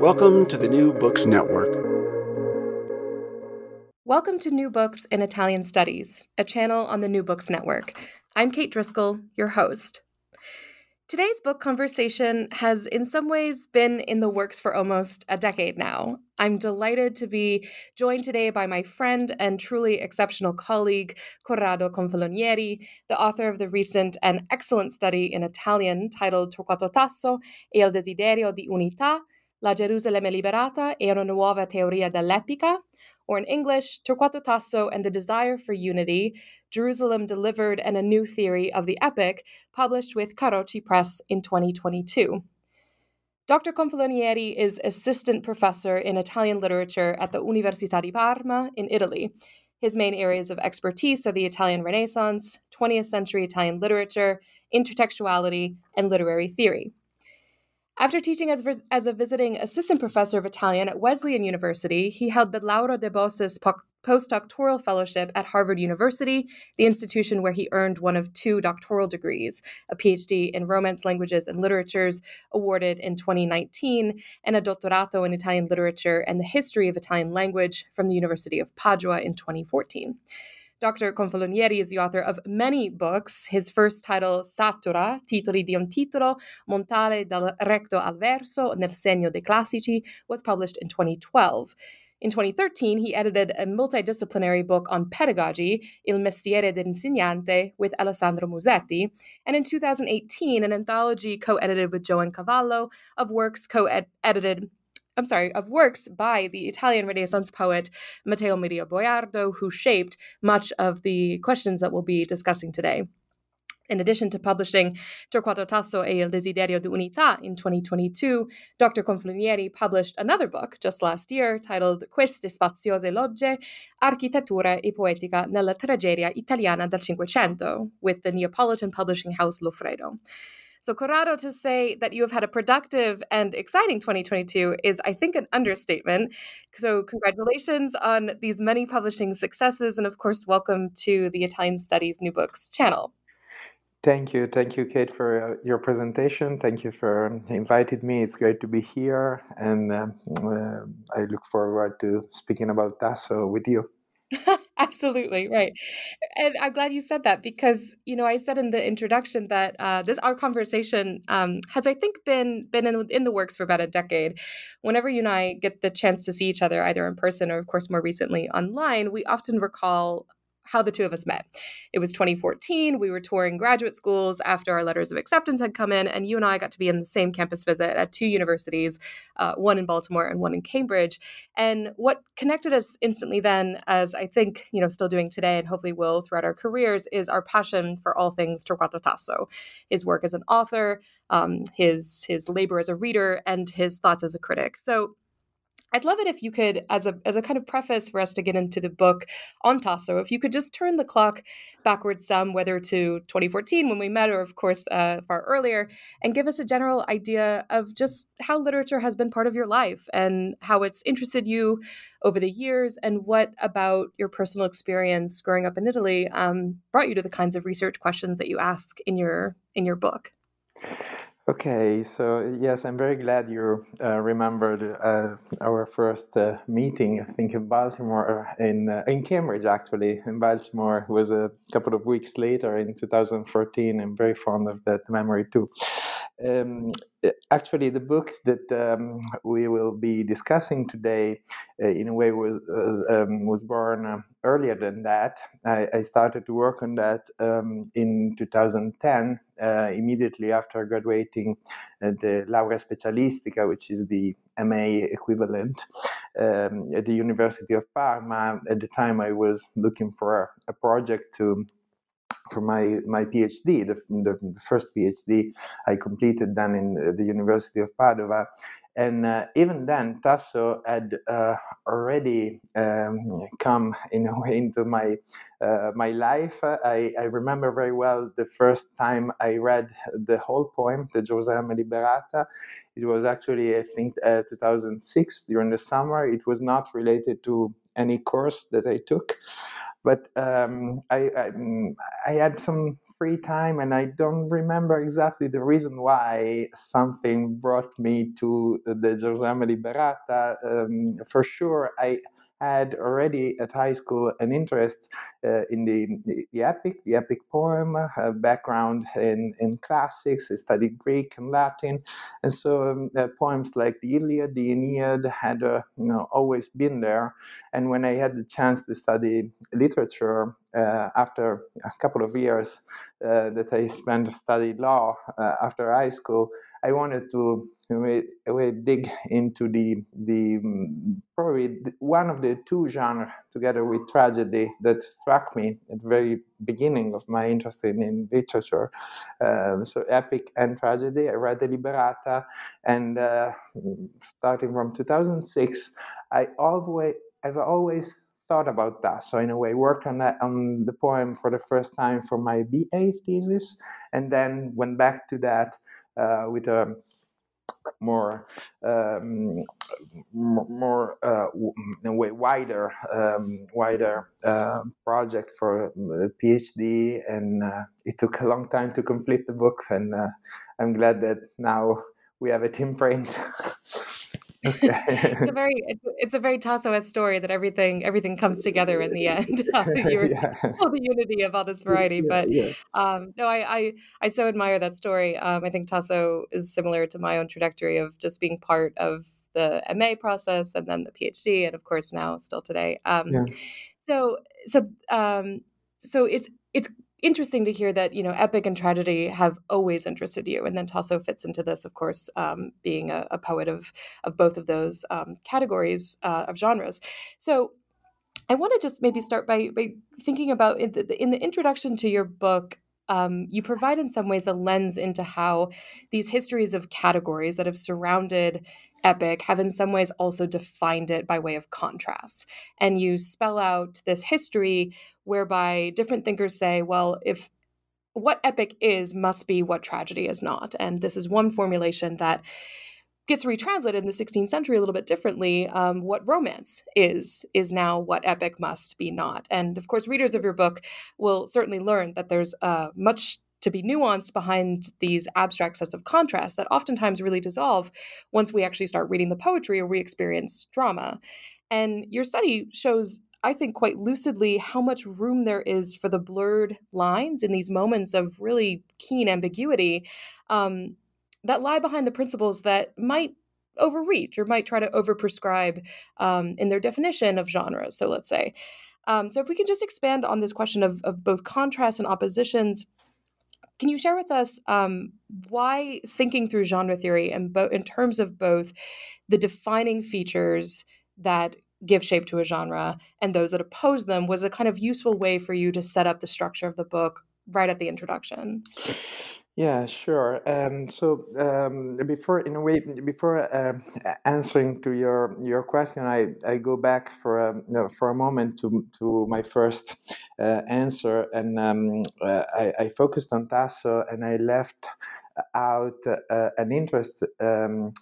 Welcome to the New Books Network. Welcome to New Books in Italian Studies, a channel on the New Books Network. I'm Kate Driscoll, your host. Today's book conversation has, in some ways, been in the works for almost a decade now. I'm delighted to be joined today by my friend and truly exceptional colleague, Corrado Confalonieri, the author of the recent and excellent study in Italian titled Torquato Tasso e il desiderio di unità La Gerusalemme liberata e una nuova teoria dell'epica, or in English, Torquato Tasso and the Desire for Unity, Jerusalem Delivered and a New Theory of the Epic, published with Carocci Press in 2022. Dr. Confalonieri is assistant professor in Italian literature at the Università di Parma in Italy. His main areas of expertise are the Italian Renaissance, 20th century Italian literature, intertextuality, and literary theory. After teaching as, as a visiting assistant professor of Italian at Wesleyan University, he held the Lauro de Bosis postdoctoral fellowship at Harvard University, the institution where he earned one of two doctoral degrees, a PhD in Romance languages and literatures, awarded in 2019, and a dottorato in Italian literature and the history of Italian language from the University of Padua in 2014. Dr. Confalonieri is the author of many books. His first title, Satura, Titoli di un titolo, Montale dal recto al verso nel segno dei classici, was published in 2012. In 2013, he edited a multidisciplinary book on pedagogy, Il mestiere dell'insegnante, with Alessandro Musetti, and in 2018, an anthology co edited with Jo Ann Cavallo of works co edited I'm sorry, of works by the Italian Renaissance poet Matteo Maria Boiardo, who shaped much of the questions that we'll be discussing today. In addition to publishing Torquato Tasso e il desiderio di unità in 2022, Dr. Confalonieri published another book just last year titled Queste spaziose logge, architettura e poetica nella tragedia italiana del Cinquecento with the Neapolitan publishing house Loffredo. So, Corrado, to say that you have had a productive and exciting 2022 is, I think, an understatement. So, congratulations on these many publishing successes. And of course, welcome to the Italian Studies New Books channel. Thank you. Thank you, Kate, for uh, your presentation. Thank you for inviting me. It's great to be here. And uh, uh, I look forward to speaking about Tasso with you. Absolutely right, and I'm glad you said that because you know I said in the introduction that uh, this our conversation um, has I think been been in, in the works for about a decade. Whenever you and I get the chance to see each other, either in person or of course more recently online, we often recall how the two of us met. It was 2014. We were touring graduate schools after our letters of acceptance had come in, and you and I got to be in the same campus visit at two universities, uh, one in Baltimore and one in Cambridge. And what connected us instantly then, as I think, you know, still doing today and hopefully will throughout our careers, is our passion for all things Torquato Tasso, his work as an author, um, his his labor as a reader, and his thoughts as a critic. So I'd love it if you could, as a as a kind of preface for us to get into the book on Tasso, if you could just turn the clock backwards some, whether to 2014 when we met, or of course uh, far earlier, and give us a general idea of just how literature has been part of your life and how it's interested you over the years, and what about your personal experience growing up in Italy um, brought you to the kinds of research questions that you ask in your in your book. Okay, so yes, I'm very glad you uh, remembered uh, our first uh, meeting. I think in Baltimore, in uh, in Cambridge actually. In Baltimore, it was a couple of weeks later in 2014. I'm very fond of that memory too. Um, actually, the book that um, we will be discussing today, uh, in a way, was was, um, was born uh, earlier than that. I, I, started to work on that um, in 2010, uh, immediately after graduating the laurea specialistica, which is the MA equivalent um, at the University of Parma. At the time, I was looking for a, a project to for my my PhD, the, the, first PhD I completed then in the University of Padua. And uh, even then, Tasso had uh, already um, come in a way into my uh, my life. I, I, remember very well the first time I read the whole poem, the Gerusalemme Liberata. It was actually, I think, uh, 2006 during the summer. It was not related to any course that I took but um, I, I, I had some free time and I don't remember exactly the reason why something brought me to the Gerusalemme Liberata. Um, for sure, I had already at high school an interest uh, in the, the, epic, the epic poem, a background in, in classics. I studied Greek and Latin, and so um, uh, poems like the Iliad, the Aeneid had uh, you know always been there. And when I had the chance to study literature uh, after a couple of years uh, that I spent studying law uh, after high school, I wanted to dig into the the probably one of the two genres together with tragedy that struck me at the very beginning of my interest in, in literature. Um, so epic and tragedy. I read the Liberata, and uh, starting from 2006, I always I've always thought about that. So in a way, worked on that on the poem for the first time for my BA thesis, and then went back to that with a more um, more uh, wider um, wider uh, project for a PhD, and uh, it took a long time to complete the book, and uh, I'm glad that now we have it in print. It's a very it's, it's a very Tasso story that everything everything comes together in the end. yeah. all the unity of all this variety, yeah, but yeah. Um, no, I, I I so admire that story. Um, I think Tasso is similar to my own trajectory of just being part of the MA process and then the PhD, and of course now still today. Um, yeah. So so um, so it's it's interesting to hear that you know epic and tragedy have always interested you and then tasso fits into this of course um, being a, a, poet of of both of those um, categories uh, of genres. So i want to just maybe start by, by thinking about in the, in the introduction to your book um, you provide in some ways a lens into how these histories of categories that have surrounded epic have in some ways also defined it by way of contrast and you spell out this history whereby different thinkers say, well, if what epic is must be what tragedy is not. And this is one formulation that gets retranslated in the 16th century a little bit differently. Um, what romance is, is now what epic must be not. And of course, readers of your book will certainly learn that there's uh, much to be nuanced behind these abstract sets of contrast that oftentimes really dissolve once we actually start reading the poetry or we experience drama. And your study shows I think, quite lucidly how much room there is for the blurred lines in these moments of really keen ambiguity um, that lie behind the principles that might overreach or might try to overprescribe um, in their definition of genres. So let's say. Um, so if we can just expand on this question of, of both contrasts and oppositions, can you share with us um, why thinking through genre theory and bo- in terms of both the defining features that give shape to a genre and those that oppose them was a kind of useful way for you to set up the structure of the book right at the introduction yeah sure. Um, so um, before in a way before uh, answering to your your question i, I go back for a, for a moment to to my first uh, answer and um, uh, I, I, focused on tasso and i left out uh, an interest um,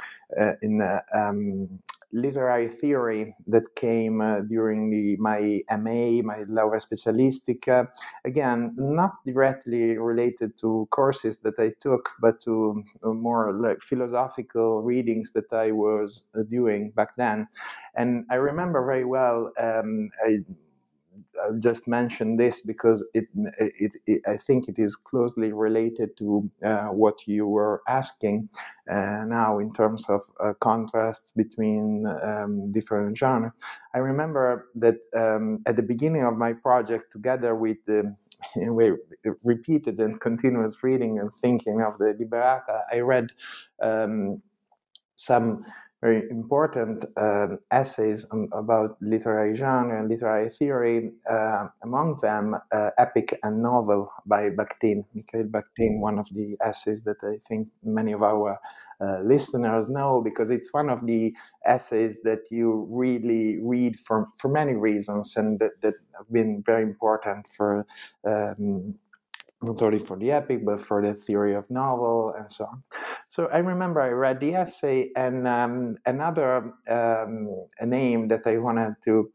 uh, in uh, um, literary theory that came uh, during the, my MA, my laurea specialistica. Again, not directly related to courses that I took, but to uh, more like philosophical readings that I was uh, doing back then. And I remember very well um, I, just mention this because it, it, it, I think it is closely related to uh, what you were asking uh, now in terms of uh, contrasts between um, different genres. I remember that um, at the beginning of my project, together with the way repeated and continuous reading and thinking of the Liberata, I read um, some very important uh, essays on, about literary genre and literary theory, uh, among them uh, Epic and Novel by Bakhtin, Mikhail Bakhtin, one of the essays that I think many of our uh, listeners know because it's one of the essays that you really read for, for many reasons and that, that have been very important for um, not only for the epic but for the theory of novel and so on. So I remember I read the essay and um, another um, name that I wanted to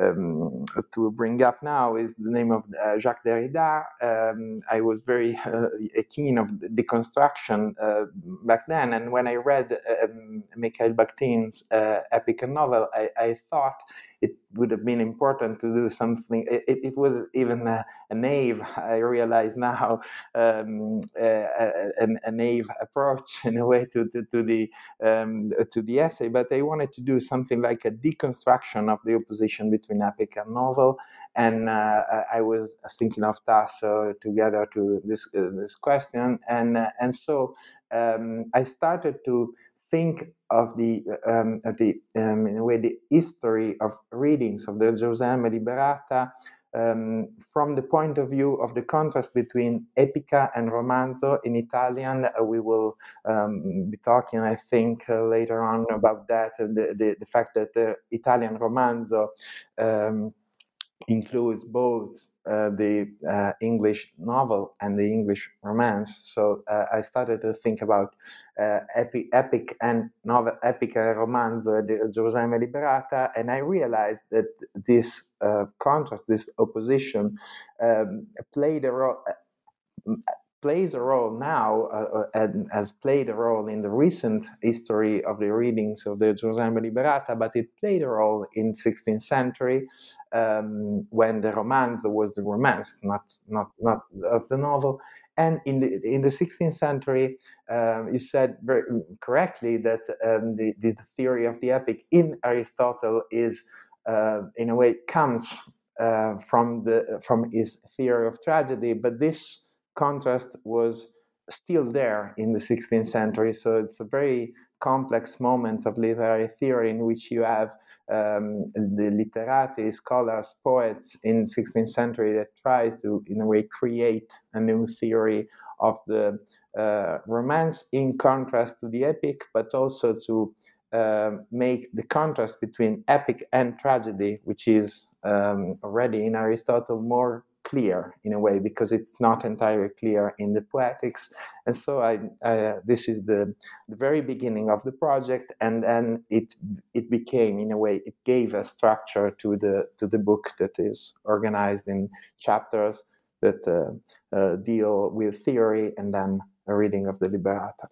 um, to bring up now is the name of uh, Jacques Derrida. Um, I was very uh, keen of deconstruction uh, back then, and when I read um, Mikhail Bakhtin's uh, epic novel, I, I, thought it would have been important to do something. It, it was even a, a, naive, I realize now, um, a, a, a, naive approach in a way to, to, to the um, to the essay, but I wanted to do something like a deconstruction of the opposition between epic and novel. And uh, I was thinking of Tasso together to this uh, this question, and uh, and so um, I started to think of the um, of the um, in a way the history of readings of the Gerusalemme Liberata um, from the point of view of the contrast between epica and romanzo in Italian. Uh, we will um, be talking, I think, uh, later on about that, uh, the, the, the, fact that the Italian romanzo um, includes both uh, the uh, English novel and the English romance. So uh, I started to think about uh, epi- epic and novel, epic romanzo, the Gerusalemme Liberata, and I realized that this uh, contrast, this opposition, um, played a role plays a role now uh, uh, and has played a role in the recent history of the readings of the Gerusalemme Liberata, but it played a role in 16th century um, when the romance was the romance, not not not of the novel. And in the in the 16th century, um, you said very correctly that um, the, the theory of the epic in Aristotle is uh, in a way comes uh, from the from his theory of tragedy, but this contrast was still there in the 16th century. So it's a very complex moment of literary theory in which you have um, the literati, scholars, poets in 16th century that tries to, in a way, create a new theory of the uh, romance in contrast to the epic, but also to uh, make the contrast between epic and tragedy, which is um, already in Aristotle more clear in a way because it's not entirely clear in the poetics. And so I, this is the, the very beginning of the project and then it it became in a way it gave a structure to the to the book that is organized in chapters that uh, uh, deal with theory and then a reading of the liberata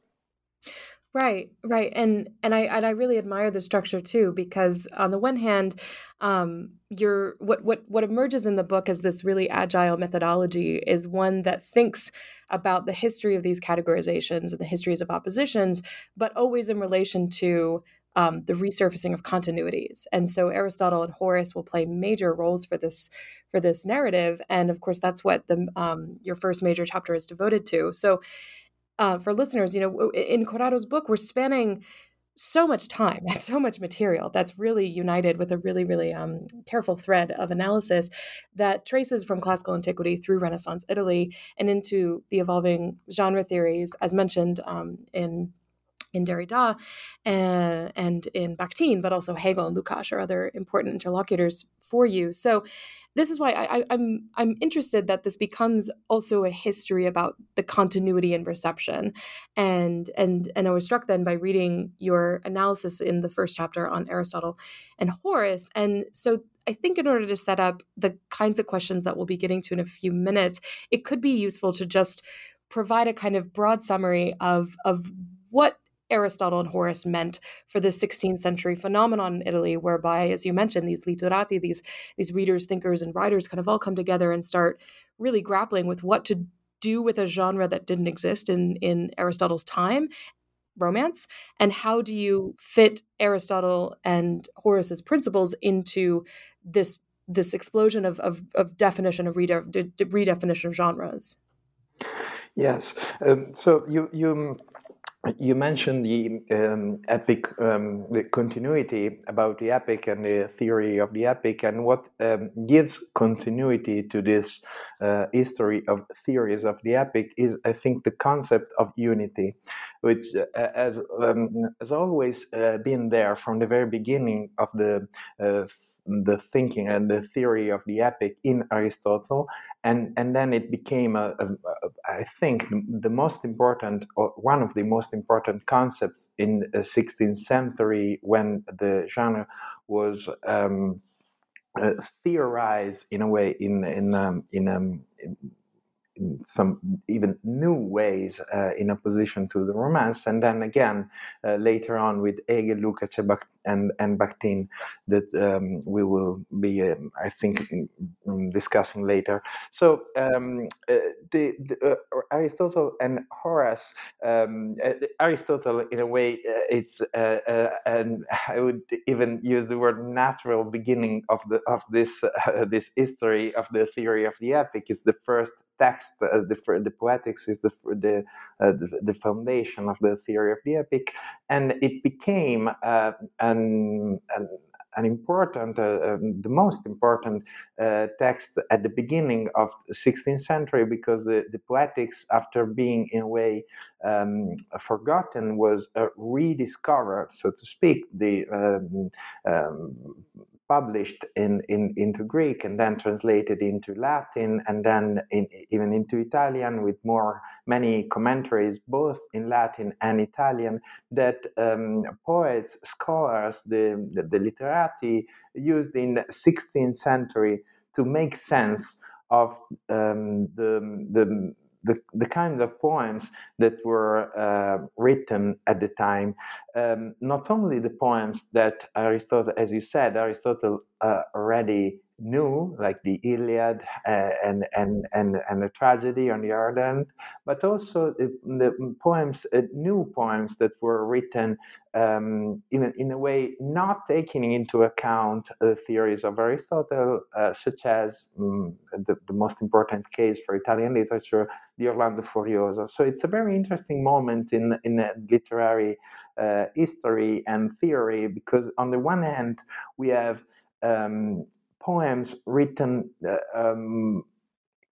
Right, right, and and I and I really admire the structure too because on the one hand, um, you're what what what emerges in the book as this really agile methodology is one that thinks about the history of these categorizations and the histories of oppositions, but always in relation to um, the resurfacing of continuities. And so Aristotle and Horace will play major roles for this for this narrative, and of course that's what the um, your first major chapter is devoted to. So uh, for listeners, you know, in Corrado's book, we're spanning so much time and so much material that's really united with a really, really um, careful thread of analysis that traces from classical antiquity through Renaissance Italy and into the evolving genre theories, as mentioned um, in in Derrida and, and in Bakhtin, but also Hegel and Lukács are other important interlocutors for you. So this is why I, am I'm, I'm interested that this becomes also a history about the continuity and reception, and and and I was struck then by reading your analysis in the first chapter on Aristotle and Horace, and so I think in order to set up the kinds of questions that we'll be getting to in a few minutes, it could be useful to just provide a kind of broad summary of of what Aristotle and Horace meant for the 16th century phenomenon in Italy, whereby, as you mentioned, these literati, these these readers, thinkers, and writers kind of all come together and start really grappling with what to do with a genre that didn't exist in in Aristotle's time romance and how do you fit aristotle and horace's principles into this this explosion of of, of definition of rede- de- redefinition of genres? Yes. Um, so you you you mentioned the um, epic, um, the continuity about the epic and the theory of the epic, and what um, gives continuity to this uh, history of theories of the epic is, I think, the concept of unity, which uh, has, um, has always uh, been there from the very beginning of the uh, the thinking and the theory of the epic in Aristotle, and and then it became a, a, a I think the most important or one of the most important concepts in the 16th century when the genre was um, uh, theorized in a way in in um, in, um, in some even new ways uh, in opposition to the romance, and then again uh, later on with Hegel, Lukács, and and Bakhtin that um, we will be, um, I think, discussing later. So um, uh, the, the uh, Aristotle and Horace, um, uh, Aristotle in a way, uh, it's and I would even use the word natural beginning of the of this this history of the theory of the epic is the first text, uh, the, the poetics is the the, uh, the, the foundation of the theory of the epic, and it became uh, an, an an important, uh, um, the most important uh, text at the beginning of the 16th century because the, the poetics, after being in a way um, forgotten, was uh, rediscovered, so to speak. The um, um published in, in, into Greek and then translated into Latin and then in, even into Italian with more many commentaries both in Latin and Italian that um, poets, scholars, the, the, the literati used in 16th century to make sense of um, the, the the, the kind of poems that were uh, written at the time, um, not only the poems that Aristotle, as you said, Aristotle uh, already knew, like the Iliad uh, and, and, and, and the tragedy on the other hand, but also the, the poems, uh, new poems that were written um, in, in a way not taking into account the theories of Aristotle, uh, such as um, the, the most important case for Italian literature, the Orlando Furioso. So it's a very interesting moment in, in literary uh, history and theory because on the one hand, we have um, poems written uh, um,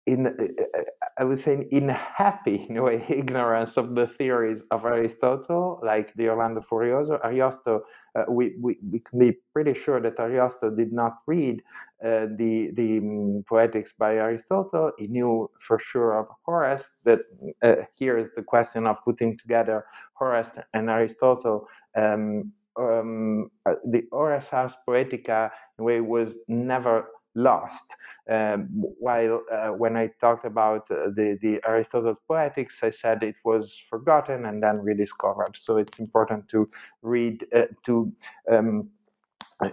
in, uh, uh, I would say, in happy in a way, ignorance of the theories of Aristotle, like the Orlando Furioso. Ariosto, uh, we, we, we can be pretty sure that Ariosto did not read uh, the, the um, Poetics by Aristotle. He knew for sure of Horace, that uh, here is the question of putting together Horace and Aristotle. Um, um, the Horace Ars Poetica in a way was never lost. Um, while uh, when I talked about uh, the, the Poetics, I said it was forgotten and then rediscovered. So it's important to read, uh, to um,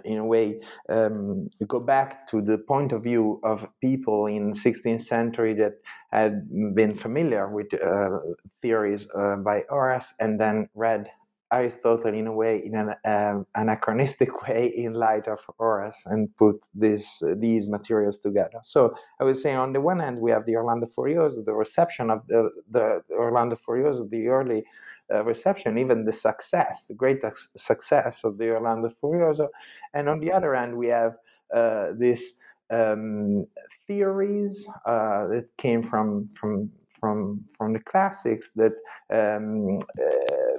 in a way um, go back to the point of view of people in 16th century that had been familiar with uh, theories uh, by Horace and then read Aristotle in a way, in an um, anachronistic way, in light of Horace, and put this uh, these materials together. So I was saying, on the one hand, we have the Orlando Furioso, the reception of the, the Orlando Furioso, the early uh, reception, even the success, the great success of the Orlando Furioso, and on the other hand, we have uh, this um, theories uh, that came from from from from the classics that um, uh,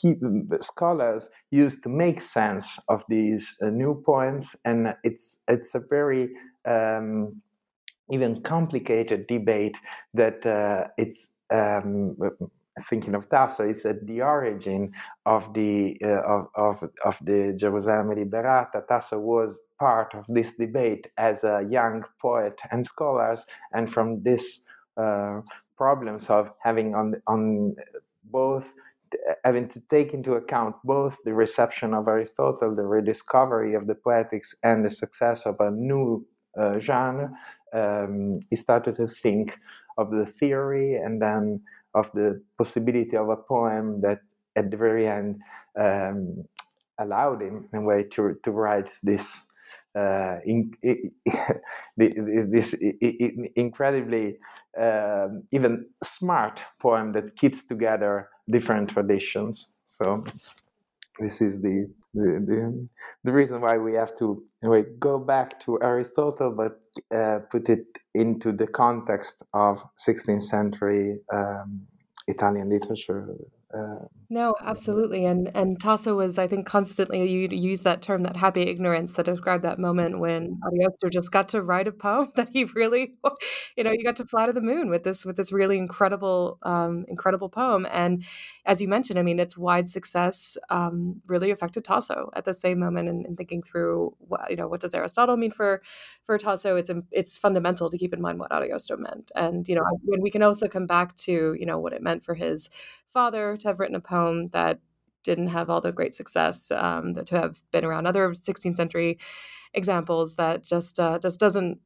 people, scholars use to make sense of these uh, new poems, and it's it's a very um, even complicated debate that uh, it's um, thinking of Tasso, it's at the origin of the uh, of, of, of the Jerusalem Liberata. Tasso was part of this debate as a young poet and scholars, and from this uh, problems of having on on both having to take into account both the reception of Aristotle, the rediscovery of the poetics, and the success of a new uh, genre, um, he started to think of the theory and then of the possibility of a poem that at the very end um, allowed him in a way to, to write this uh, in, this incredibly um, even smart poem that keeps together different traditions. So this is the the, the, the reason why we have to anyway, go back to Aristotle, but uh, put it into the context of 16th century um, Italian literature uh, no, absolutely, and and Tasso was, I think, constantly you use that term, that happy ignorance, that described that moment when Ariosto just got to write a poem that he really, you know, you got to fly to the moon with this with this really incredible, um, incredible poem. And as you mentioned, I mean, its wide success um, really affected Tasso at the same moment, and, and thinking through, what, you know, what does Aristotle mean for for Tasso? It's it's fundamental to keep in mind what Ariosto meant, and you know, when we can also come back to you know what it meant for his father to have written a poem that didn't have all the great success, um, to have been around other 16th century examples that just uh, just doesn't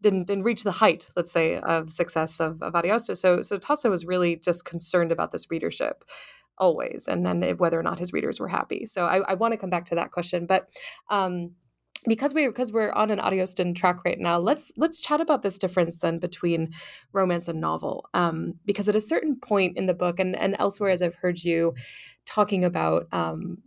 didn't didn't reach the height, let's say, of success of, of Ariosto. So so Tasso was really just concerned about this readership always, and then whether or not his readers were happy. So I, I want to come back to that question, but. Um, because we because we're on an Ariostan track right now, let's let's chat about this difference then between romance and novel. Um, because at a certain point in the book and and elsewhere, as I've heard you talking about um,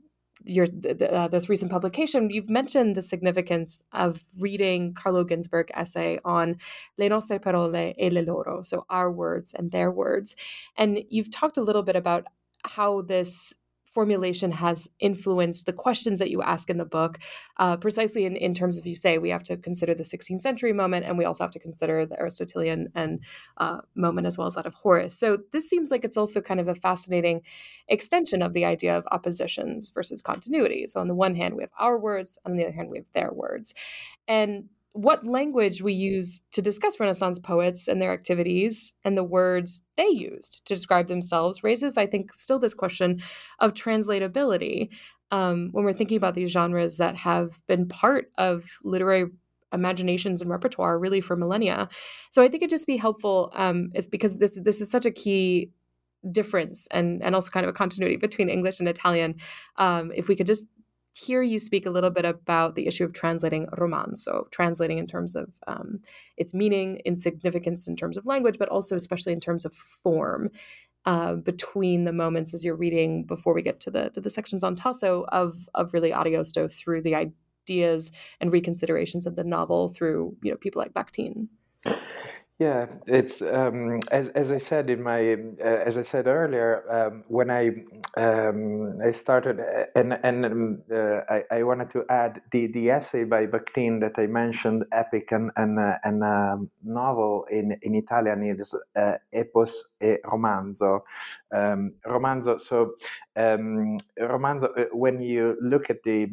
your uh, this recent publication, you've mentioned the significance of reading Carlo Ginzburg essay on le nostre parole e le loro, so our words and their words, and you've talked a little bit about how this formulation has influenced the questions that you ask in the book, uh, precisely in, in terms of you say we have to consider the 16th century moment and we also have to consider the Aristotelian and uh, moment as well as that of Horace. So this seems like it's also kind of a fascinating extension of the idea of oppositions versus continuity. So on the one hand, we have our words, on the other hand, we have their words. And what language we use to discuss Renaissance poets and their activities and the words they used to describe themselves raises, I think, still this question of translatability um, when we're thinking about these genres that have been part of literary imaginations and repertoire really for millennia. So I think it'd just be helpful um, is because this this is such a key difference and and also kind of a continuity between English and Italian. Um, if we could just hear you speak a little bit about the issue of translating romanzo, translating in terms of um, its meaning, in significance in terms of language, but also especially in terms of form. Uh, between the moments as you're reading before we get to the to the sections on Tasso of of really Ariosto through the ideas and reconsiderations of the novel through you know people like Bakhtin. Yeah, it's um, as, as I said in my uh, as I said earlier um, when I um, I started uh, and and um, uh, I, I wanted to add the, the essay by Bakhtin that I mentioned epic and and, uh, and um, novel in in Italian is uh, epos e romanzo um, romanzo so romanzo uh, when you look at the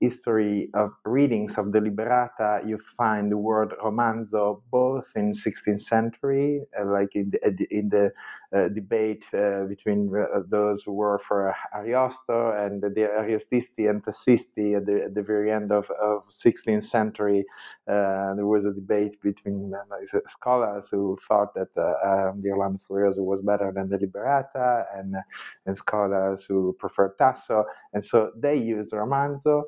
history of readings of the Liberata you find the word romanzo both in 16th century, uh, like in the, in the uh, debate uh, between uh, those who were for Ariosto and the Ariostisti and Tassisti at the, at the very end of, of 16th century. Uh, there was a debate between scholars who thought that um, the Orlando Furioso was better than the Liberata and, and scholars who prefer Tasso. And so they used Romanzo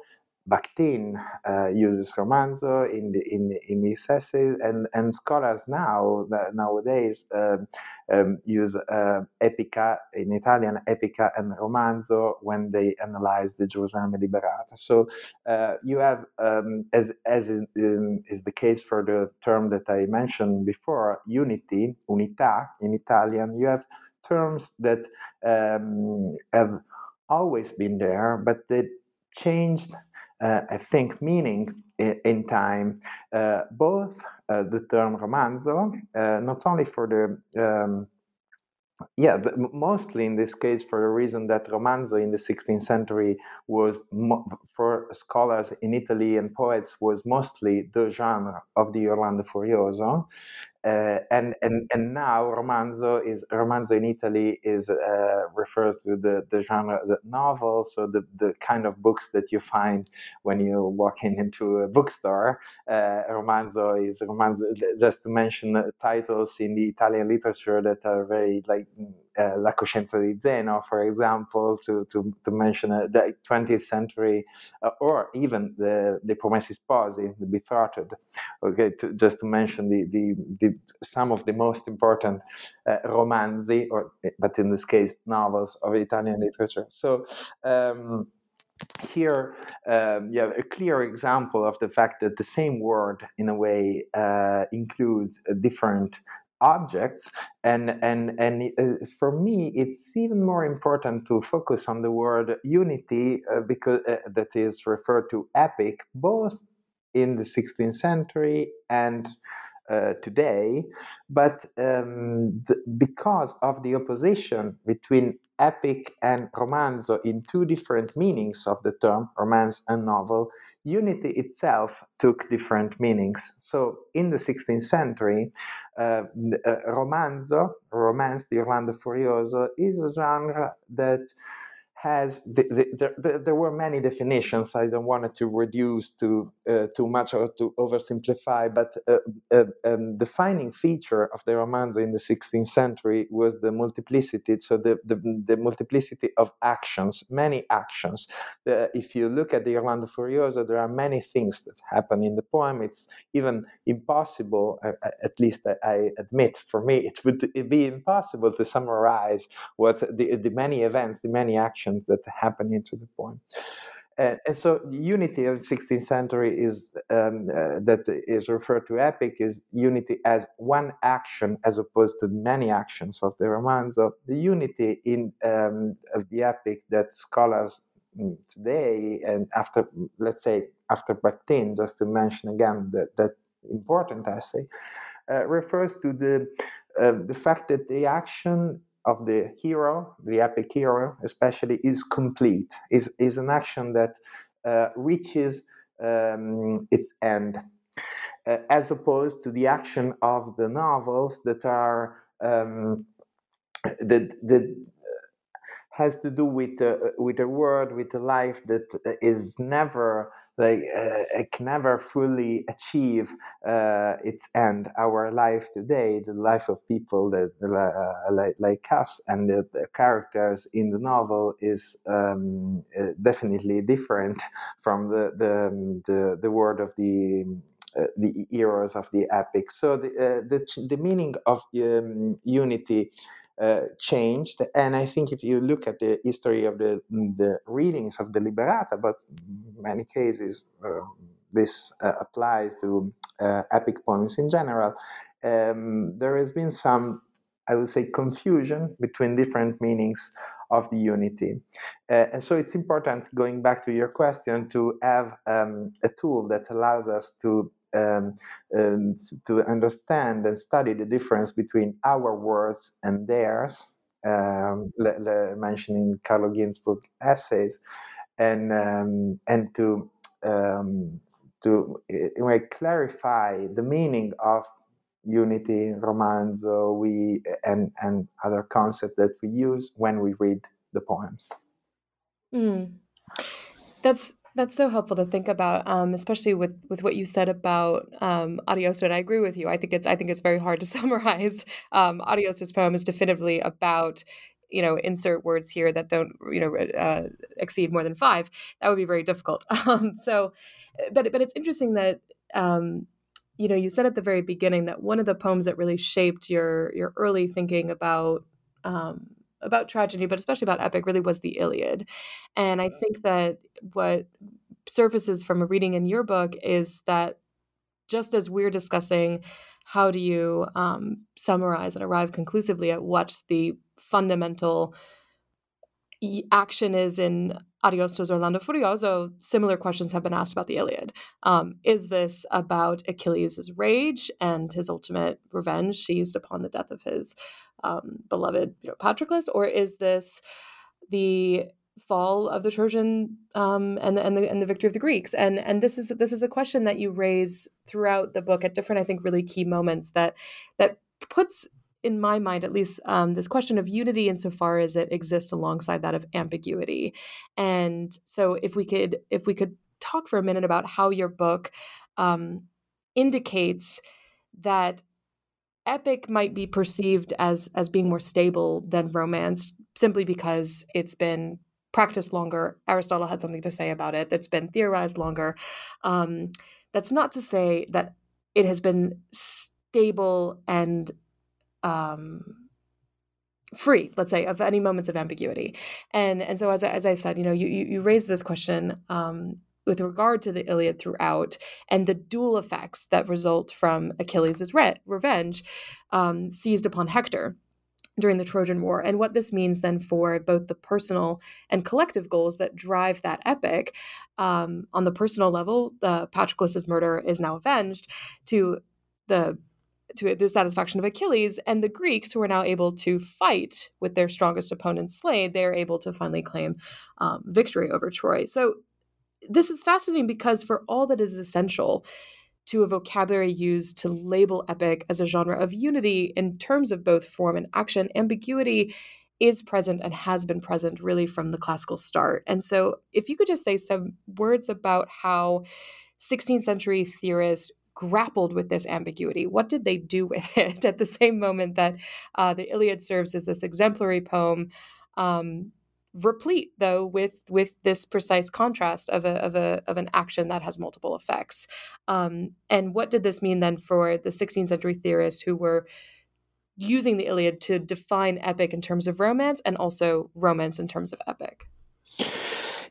Bakhtin uh, uses romanzo in the, in in his essays, and and scholars now nowadays um, um, use uh, epica in Italian epica and romanzo when they analyze the Gerusalemme Liberata. So uh, you have, um, as as in, in, is the case for the term that I mentioned before, unity, unità in Italian. You have terms that um, have always been there, but they changed I think, meaning in, in time, uh, both uh, the term romanzo, uh, not only for the um, yeah, the, mostly in this case for the reason that romanzo in the 16th century was mo- for scholars in Italy and poets was mostly the genre of the Orlando Furioso, uh, and and and now romanzo is romanzo in Italy is uh, refers to the the genre the novel, so the the kind of books that you find when you walk in into a bookstore. Uh, romanzo is romanzo. Just to mention titles in the Italian literature that are very like uh, La Coscienza di Zeno, for example, to, to, to mention uh, the 20th century, uh, or even the, the Promessi Sposi, the Betrothed, okay, to, just to mention the, the, the, some of the most important uh, romanzi, or, but in this case, novels of Italian literature. So, um, here um, you have a clear example of the fact that the same word in a way uh, includes a different objects and and and uh, for me it's even more important to focus on the word unity uh, because uh, that is referred to epic both in the 16th century and uh, today. But um, because of the opposition between epic and romanzo in two different meanings of the term romance and novel unity itself took different meanings. So in the 16th century uh, uh, romanzo romance di orlando furioso is a genre that has the, the, the, there were many definitions. I don't want to reduce to uh, too much or to oversimplify, but uh, uh, um, defining feature of the romanzo in the 16th century was the multiplicity. So the, the, the multiplicity of actions, many actions. if you look at the Orlando Furioso, there are many things that happen in the poem. It's even impossible, at least I, I admit, for me, it would be impossible to summarize what the, the many events, the many actions that happen into the poem. Uh, and so the unity of 16th century is um, uh, that is referred to epic is unity as one action as opposed to many actions of the romanzo. The unity in um, of the epic that scholars mm, today and after let's say after Bakhtin, just to mention again that, that important essay, uh, refers to the uh, the fact that the action of the hero, the epic hero, especially, is complete. is is an action that uh, reaches um, its end, uh, as opposed to the action of the novels that are um, that that has to do with uh, with a world, with a life that is never like uh, it can never fully achieve uh, its end. Our life today, the life of people that uh, like, like, us and the, the, characters in the novel is um, uh, definitely different from the the um, the, the world of the uh, the heroes of the epic. So the uh, the, the meaning of um, unity uh, changed. And I think if you look at the history of the, the readings of the Liberata, but in many cases uh, this uh, applies to uh, epic poems in general, um, there has been some, I would say, confusion between different meanings of the unity. Uh, and so it's important, going back to your question, to have um, a tool that allows us to um, um, to understand and study the difference between our words and theirs, um, le- le- mentioning Carlo Ginzburg essays, and um, and to um, to way clarify the meaning of unity, romanzo, we and and other concepts that we use when we read the poems. Mm. That's that's so helpful to think about, um, especially with with what you said about um, Ariosto. And I agree with you. I think it's I think it's very hard to summarize. Um, Ariosto's poem is definitively about you know insert words here that don't you know uh, exceed more than five. That would be very difficult. Um, so, but but it's interesting that. Um, you know, you said at the very beginning that one of the poems that really shaped your your early thinking about um, about tragedy, but especially about epic, really was the Iliad. And I think that what surfaces from a reading in your book is that just as we're discussing how do you um, summarize and arrive conclusively at what the fundamental action is in Ariosto's Orlando Furioso, similar questions have been asked about the Iliad. Um, is this about Achilles' rage and his ultimate revenge seized upon the death of his um, beloved you know, Patroclus, or is this the fall of the Trojan um, and the, and the and the victory of the Greeks. And and this is this is a question that you raise throughout the book at different, I think, really key moments that that puts in my mind at least um, this question of unity insofar as it exists alongside that of ambiguity and so if we could if we could talk for a minute about how your book um, indicates that epic might be perceived as as being more stable than romance simply because it's been practiced longer aristotle had something to say about it that's been theorized longer um, that's not to say that it has been stable and um, free, let's say, of any moments of ambiguity. And and so as I, as I said, you know, you you, you raised this question um, with regard to the Iliad throughout and the dual effects that result from Achilles' re- revenge um, seized upon Hector during the Trojan War, and what this means then for both the personal and collective goals that drive that epic. Um, on the personal level, the Patroclus' murder is now avenged. To the to the satisfaction of Achilles and the Greeks, who are now able to fight with their strongest opponent slain, they are able to finally claim um, victory over Troy. So this is fascinating because for all that is essential to a vocabulary used to label epic as a genre of unity in terms of both form and action, ambiguity is present and has been present really from the classical start. And so, if you could just say some words about how 16th century theorists grappled with this ambiguity. What did they do with it at the same moment that uh, the Iliad serves as this exemplary poem? Um, replete though with with this precise contrast of a of a of an action that has multiple effects. Um, and what did this mean then for the 16th century theorists who were using the iliad to define epic in terms of romance and also romance in terms of epic?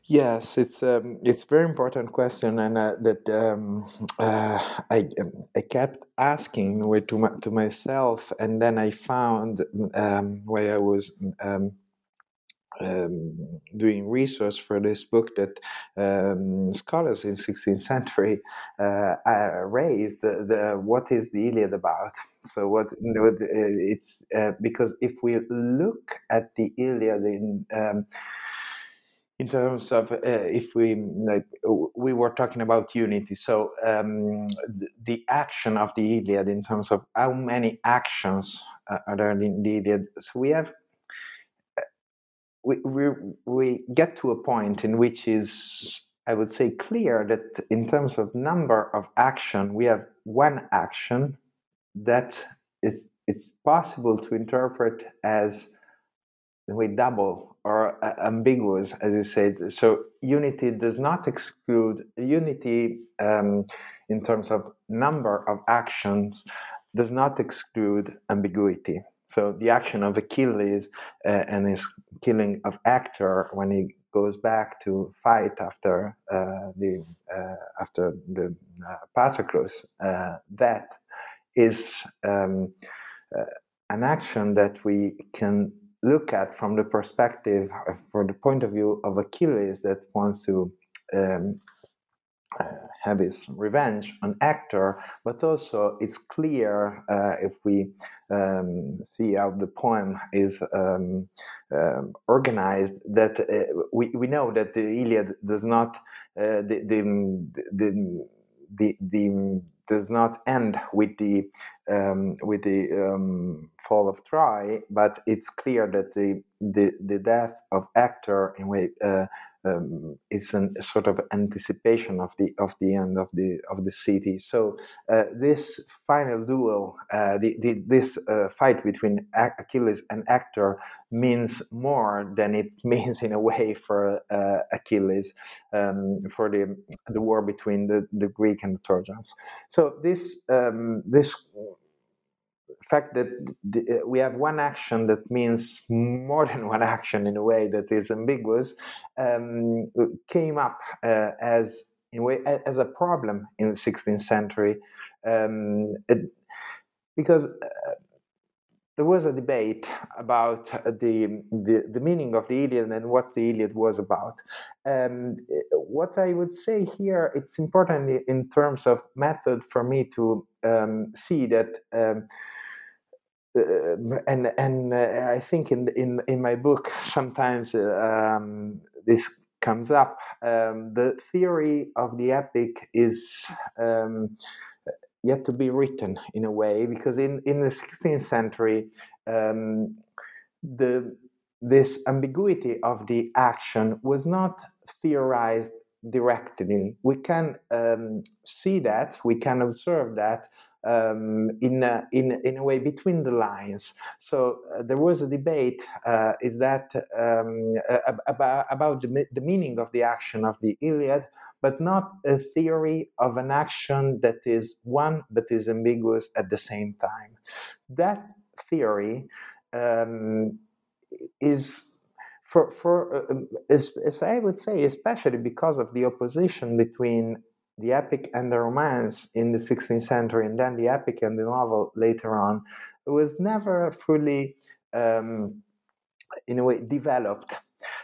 Yes, it's um, it's very important question, and uh, that um, uh, I um, I kept asking to my, to myself, and then I found um, while I was um, um, doing research for this book that um, scholars in 16th century uh, raised the, the, what is the Iliad about. So what it's uh, because if we look at the Iliad in um, in terms of uh, if we like, we were talking about unity so um, the action of the iliad in terms of how many actions uh, are there in the iliad so we have uh, we, we, we get to a point in which is i would say clear that in terms of number of action we have one action that is it's possible to interpret as way double or uh, ambiguous, as you said. So unity does not exclude unity um, in terms of number of actions does not exclude ambiguity. So the action of Achilles uh, and his killing of Hector when he goes back to fight after uh, the uh, after the uh, Patroclus uh, that is um, an action that we can look at from the perspective, from the point of view of Achilles that wants to um, have his revenge on Hector, but also it's clear uh, if we um, see how the poem is um, um organized that uh, we, we know that the Iliad does not uh, the, the, the the, the does not end with the um, with the um, fall of Troy, but it's clear that the the, the death of Hector in way uh, um, it's a sort of anticipation of the of the end of the of the city. So uh, this final duel, uh, the, the, this uh, fight between Achilles and Hector, means more than it means in a way for uh, Achilles um, for the the war between the, the Greek and the Trojans. So this um, this fact that uh, we have one action that means more than one action in a way that is ambiguous um, came up uh, as in a way as a problem in the 16th century. Um, it, because uh, there was a debate about the, the, the meaning of the Iliad and what the Iliad was about. Um, what I would say here, it's important in terms of method for me to um, see that um, uh, and and uh, I think in in in my book sometimes uh, this comes up. Um, the theory of the epic is um, yet to be written in a way because in, in the 16th century um, the this ambiguity of the action was not theorized directly. We can um, see that, we can observe that um, in, in, in a way between the lines. So uh, there was a debate uh, is that um, about, about the, the meaning of the action of the Iliad, but not a theory of an action that is one but is ambiguous at the same time. That theory um, is for for uh, as, as I would say, especially because of the opposition between the epic and the romance in the 16th century, and then the epic and the novel later on, was never fully, um, in a way, developed.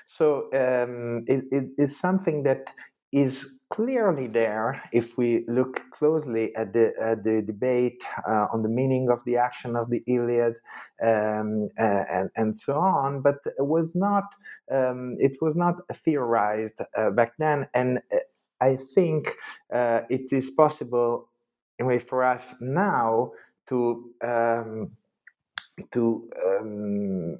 So um, it, it is something that is clearly there if we look closely at the, at the debate uh, on the meaning of the action of the Iliad um, uh, and, and so on, but it was not um, it was not theorized uh, back then, and uh, I think uh, it is possible for us now to um, to um,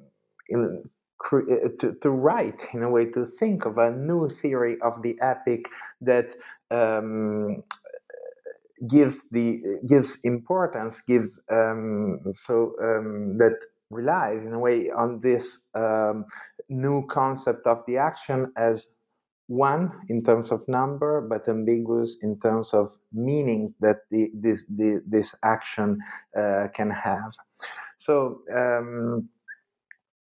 to, to write in a way to think of a new theory of the epic that um, gives the gives importance gives um, so um, that relies in a way on this um, new concept of the action as one in terms of number but ambiguous in terms of meaning that the, this the, this action uh, can have. So um,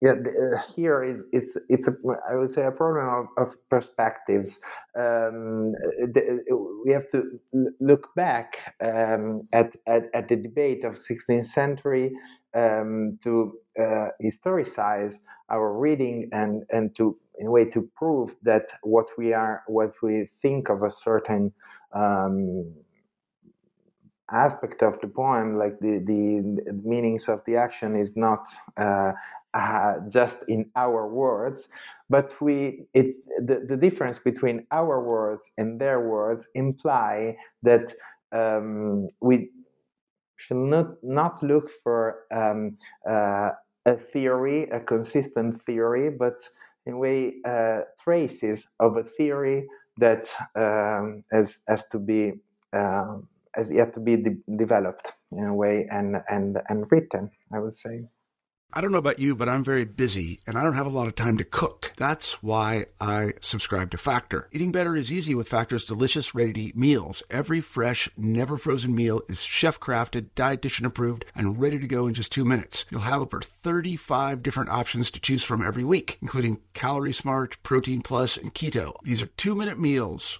yeah uh, here is it's it's a i would say a problem of, of perspectives. Um, the, we have to look back um, at, at, at the debate of 16th century um, to uh, historicize our reading and and to in a way to prove that what we are what we think of a certain um, aspect of the poem, like the, the, the meanings of the action, is not uh, uh, just in our words, but we it's the, the difference between our words and their words imply that um, we should not not look for um, uh, a theory, a consistent theory, but in a way uh, traces of a theory that um, has has to be um, has yet to be de- developed in a way and and and written. I would say. I don't know about you, but I'm very busy and I don't have a lot of time to cook. That's why I subscribe to Factor. Eating better is easy with Factor's delicious, ready to eat meals. Every fresh, never frozen meal is chef crafted, dietitian approved, and ready to go in just two minutes. You'll have over 35 different options to choose from every week, including Calorie Smart, Protein Plus, and Keto. These are two minute meals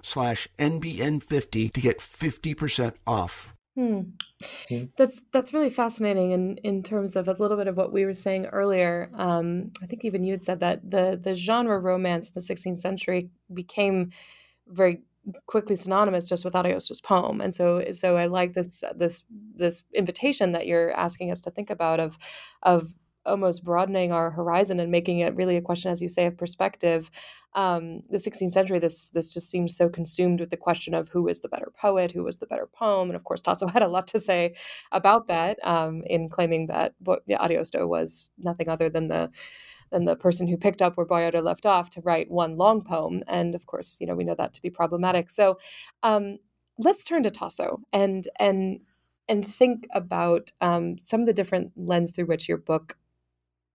slash NBN50 to get 50% off. Hmm. hmm. That's that's really fascinating in, in terms of a little bit of what we were saying earlier. Um, I think even you had said that the the genre romance in the 16th century became very quickly synonymous just with Ariosto's poem, and so so I like this this this invitation that you're asking us to think about of of almost broadening our horizon and making it really a question, as you say, of perspective. Um, the 16th century, this this just seems so consumed with the question of who is the better poet, who was the better poem, and of course Tasso had a lot to say about that um, in claiming that Ariosto was nothing other than the than the person who picked up where Boiardo left off to write one long poem, and of course, you know, we know that to be problematic. So, um, let's turn to Tasso and and and think about um, some of the different lens through which your book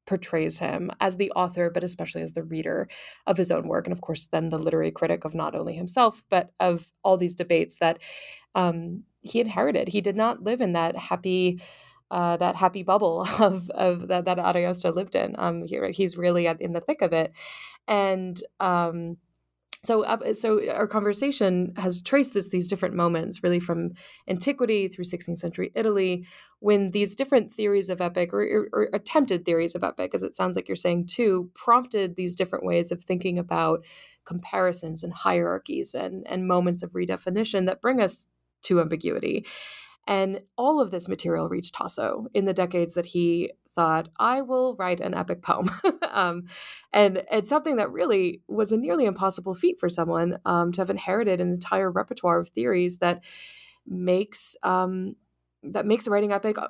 portrays him as the author, but especially as the reader of his own work. And of course, then the literary critic of not only himself, but of all these debates that um, he inherited. He did not live in that happy, uh, that happy bubble of of that that Ariosto lived in. Um, he, he's really in the thick of it, and um, so uh, so our conversation has traced this these different moments really from antiquity through 16th century italy when these different theories of epic or, or, attempted theories of epic as it sounds like you're saying too prompted these different ways of thinking about comparisons and hierarchies and and moments of redefinition that bring us to ambiguity. And all of this material reached Tasso in the decades that he thought, I will write an epic poem. um, and it's something that really was a nearly impossible feat for someone um, to have inherited an entire repertoire of theories that makes um, that makes writing epic uh,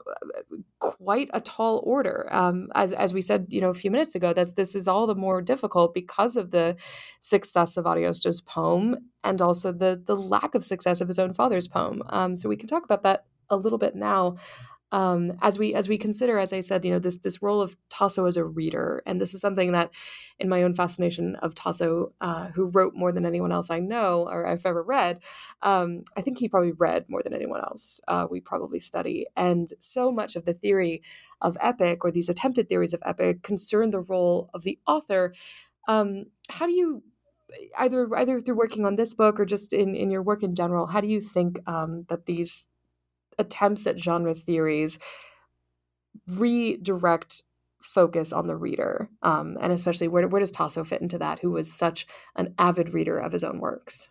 quite a tall order. Um, as as we said, you know, a few minutes ago, that this is all the more difficult because of the success of Ariosto's poem and also the the lack of success of his own father's poem. Um, so we can talk about that a little bit now um, as we as we consider, as I said, you know, this this role of Tasso as a reader, and this is something that, in my own fascination of Tasso, uh, who wrote more than anyone else I know or I've ever read, um, I think he probably read more than anyone else uh, we probably study, and so much of the theory of epic or these attempted theories of epic concern the role of the author. Um, how do you either either through working on this book or just in in your work in general, how do you think um, that these attempts at genre theories redirect focus on the reader um, and especially where, where does tasso fit into that who was such an avid reader of his own works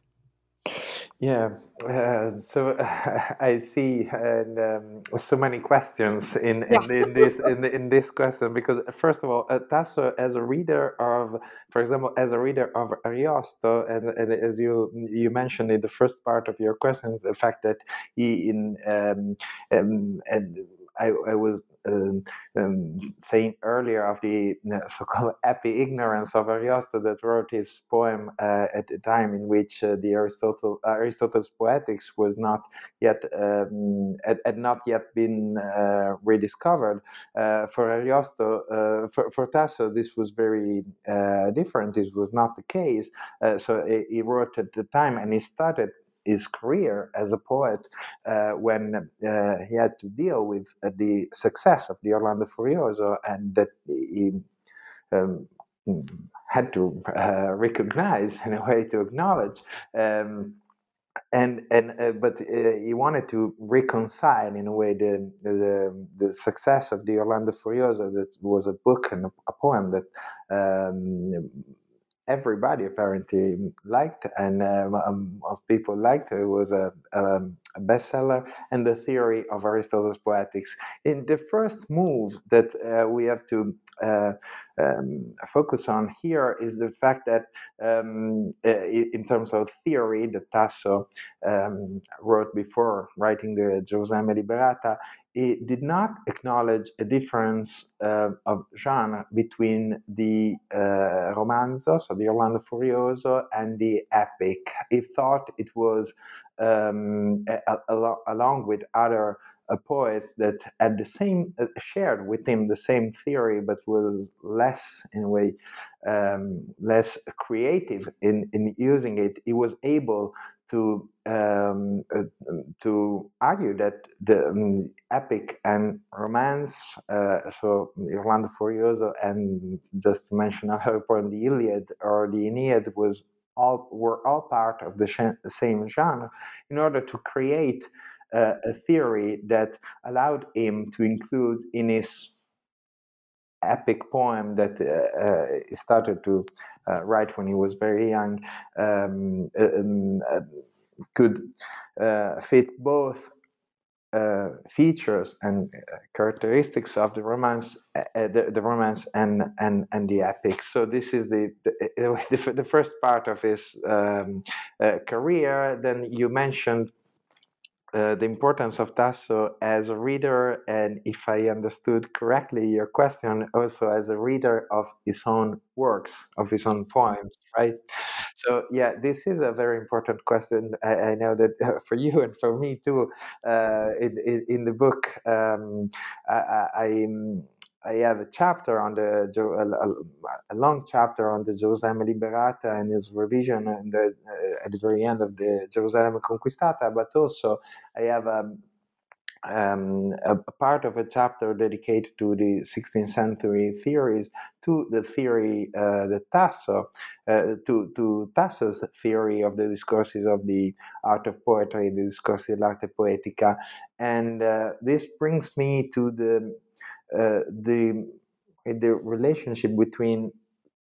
yeah, uh, so uh, I see and, um, so many questions in, in, yeah. in this in, in, this question because first of all, uh, Tasso as a reader of, for example, as a reader of Ariosto, and, and, as you you mentioned in the first part of your question, the fact that he in um, um, and I, I was um, um, saying earlier of the so-called happy ignorance of Ariosto that wrote his poem uh, at a time in which uh, the Aristotle Aristotle's Poetics was not yet um, had, had, not yet been uh, rediscovered. Uh, for Ariosto, uh, for, for Tasso, this was very different. This was not the case. so he, he wrote at the time, and he started his career as a poet uh, when uh, he had to deal with uh, the success of the Orlando Furioso and that he um, had to recognize in a way to acknowledge. Um, and and uh, but uh, he wanted to reconcile in a way the, the the success of the Orlando Furioso that was a book and a, a poem that um, everybody apparently liked, and uh, um, most people liked. It was a, a, a, bestseller, and the theory of Aristotle's Poetics. In the first move that uh, we have to uh, um, focus on here is the fact that, um, in terms of theory, that Tasso um, wrote before writing the Gerusalemme Liberata, it did not acknowledge a difference uh, of genre between the uh, romanzo, so the Orlando Furioso, and the epic. He thought it was, um, a, a, along with other uh, poets that had the same uh, shared with him the same theory, but was less in a way um, less creative in in using it. He was able to um, uh, to argue that the um, epic and romance, uh, so Orlando Furioso, and just to mention another point, the Iliad or the Aeneid was all were all part of the sh- same genre in order to create uh, a theory that allowed him to include in his epic poem that uh, uh, started to uh, write when he was very young um, could fit both uh, features and uh, characteristics of the romance, uh, the, the, romance and, and and the epic. So this is the the, the, the first part of his um, career. Then you mentioned uh, the importance of Tasso as a reader, and if I understood correctly your question, also as a reader of his own works, of his own poems, right? So, yeah, this is a very important question. I, I know that uh, for you and for me too. Uh, in, in, in, the book, um, I, I I have a chapter on the a, long chapter on the Gerusalemme Liberata and his revision the, uh, at the very end of the Gerusalemme Conquistata, but also I have a, um, a, a, part of a chapter dedicated to the 16th century theories to the theory uh, the Tasso uh, to to Tasso's theory of the discourses of the art of poetry, the discorsi dell'arte poetica, and uh, this brings me to the uh, the the relationship between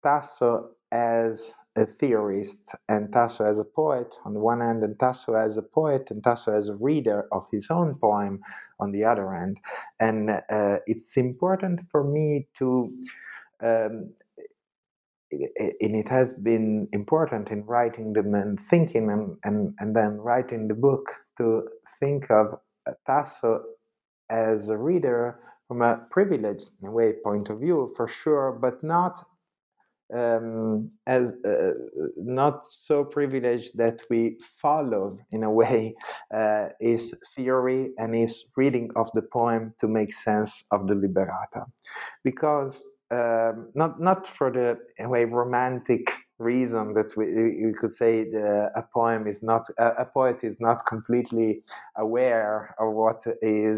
Tasso as a theorist and Tasso as a poet on the one hand, and Tasso as a poet and Tasso as a reader of his own poem on the other hand. And uh, it's important for me to, um, and it has been important in writing them and thinking and, and, and then writing the book to think of Tasso as a reader from a privileged in a way point of view for sure, but not um, as uh, not so privileged that we followed in a way uh, his theory and his reading of the poem to make sense of the Liberata, because um, not not for the way romantic reason that we, we could say the, a poem is not a, poet is not completely aware of what he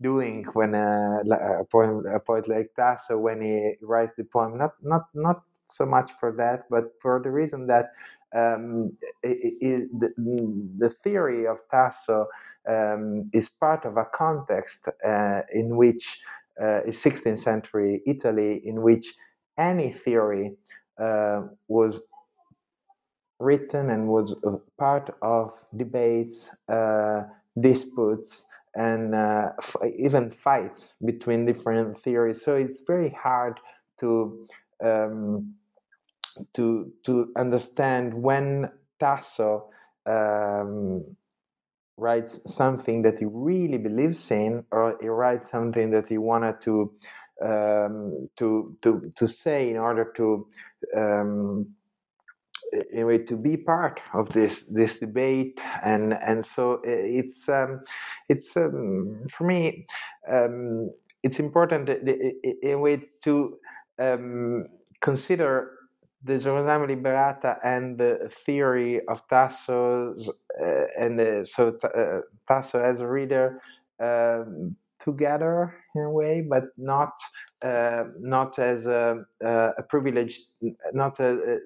doing when a, a poem a poet like Tasso when he writes the poem. Not not not so much for that, but for the reason that um, it, it, the, the, theory of Tasso um, is part of a context uh, in which uh, 16th century Italy, in which any theory was written and was part of debates, uh, disputes, and uh, f- even fights between different theories. So it's very hard to um, to to understand when Tasso um, writes something that he really believes in, or he writes something that he wanted to um, to to to say in order to um, in a way to be part of this this debate. And and so it's um, it's um, for me um, it's important in a way to um, consider the Gerusalemme Liberata and the theory of Tasso uh, and uh, so uh, Tasso as a reader um, together in a way, but not uh, not as a, a. Not a,